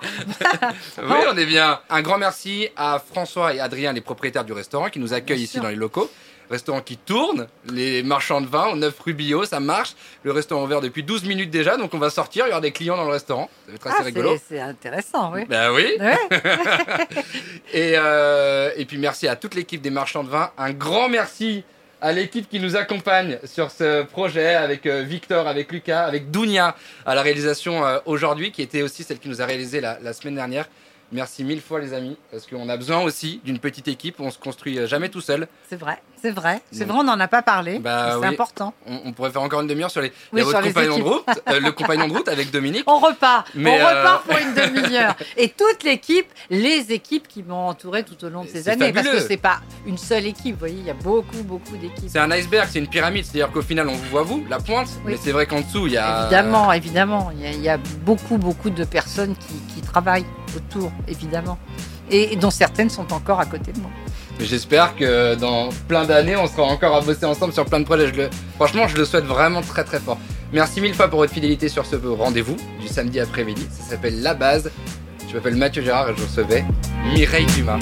[SPEAKER 1] Oui, on est bien. Un grand merci à François et Adrien, les propriétaires du restaurant, qui nous accueillent
[SPEAKER 2] Bien
[SPEAKER 1] ici
[SPEAKER 2] sûr.
[SPEAKER 1] dans les locaux. Restaurant qui tourne, les marchands de vin au 9 rue Billot, ça marche. Le restaurant est ouvert depuis 12 minutes déjà, donc on va sortir, il y aura des clients dans le restaurant. Ça va être assez
[SPEAKER 2] Ah,
[SPEAKER 1] rigolo.
[SPEAKER 2] c'est, intéressant, oui.
[SPEAKER 1] Ben oui.
[SPEAKER 2] Ouais. [laughs]
[SPEAKER 1] Et, euh, et puis merci à toute l'équipe des marchands de vin. Un grand merci à l'équipe qui nous accompagne sur ce projet avec euh, Victor, avec Lucas, avec Dounia à la réalisation euh, aujourd'hui, qui était aussi celle qui nous a réalisé la, la semaine dernière. Merci mille fois les amis, parce qu'on a besoin aussi d'une petite équipe, on se construit jamais tout seul.
[SPEAKER 2] C'est vrai, c'est vrai. C'est vrai, on n'en a pas parlé.
[SPEAKER 1] Bah
[SPEAKER 2] c'est
[SPEAKER 1] oui.
[SPEAKER 2] important.
[SPEAKER 1] On, on pourrait faire encore une demi-heure sur les,
[SPEAKER 2] Oui, sur les
[SPEAKER 1] compagnon de route, euh, le compagnon de route avec Dominique.
[SPEAKER 2] On repart.
[SPEAKER 1] Mais,
[SPEAKER 2] on
[SPEAKER 1] euh,
[SPEAKER 2] repart pour une [laughs] demi-heure. Et toute l'équipe, les équipes qui m'ont entouré tout au long de ces années. Parce que c'est pas une seule équipe. Vous voyez, il y a beaucoup, beaucoup d'équipes.
[SPEAKER 1] C'est un iceberg, c'est une pyramide, c'est-à-dire qu'au final on vous voit vous, la pointe,
[SPEAKER 2] Oui.
[SPEAKER 1] mais c'est vrai qu'en dessous il y a...
[SPEAKER 2] Évidemment, évidemment. Il y, a, il y a beaucoup, beaucoup de personnes qui, qui travaillent autour, évidemment. Et dont certaines sont encore à côté de moi.
[SPEAKER 1] J'espère que dans plein d'années, on sera encore à bosser ensemble sur plein de projets. Je le- Franchement, je le souhaite vraiment très très fort. Merci mille fois pour votre fidélité sur ce rendez-vous du samedi après-midi. Ça s'appelle La Base. Je m'appelle Mathieu Gérard et je recevais Mireille Dumas.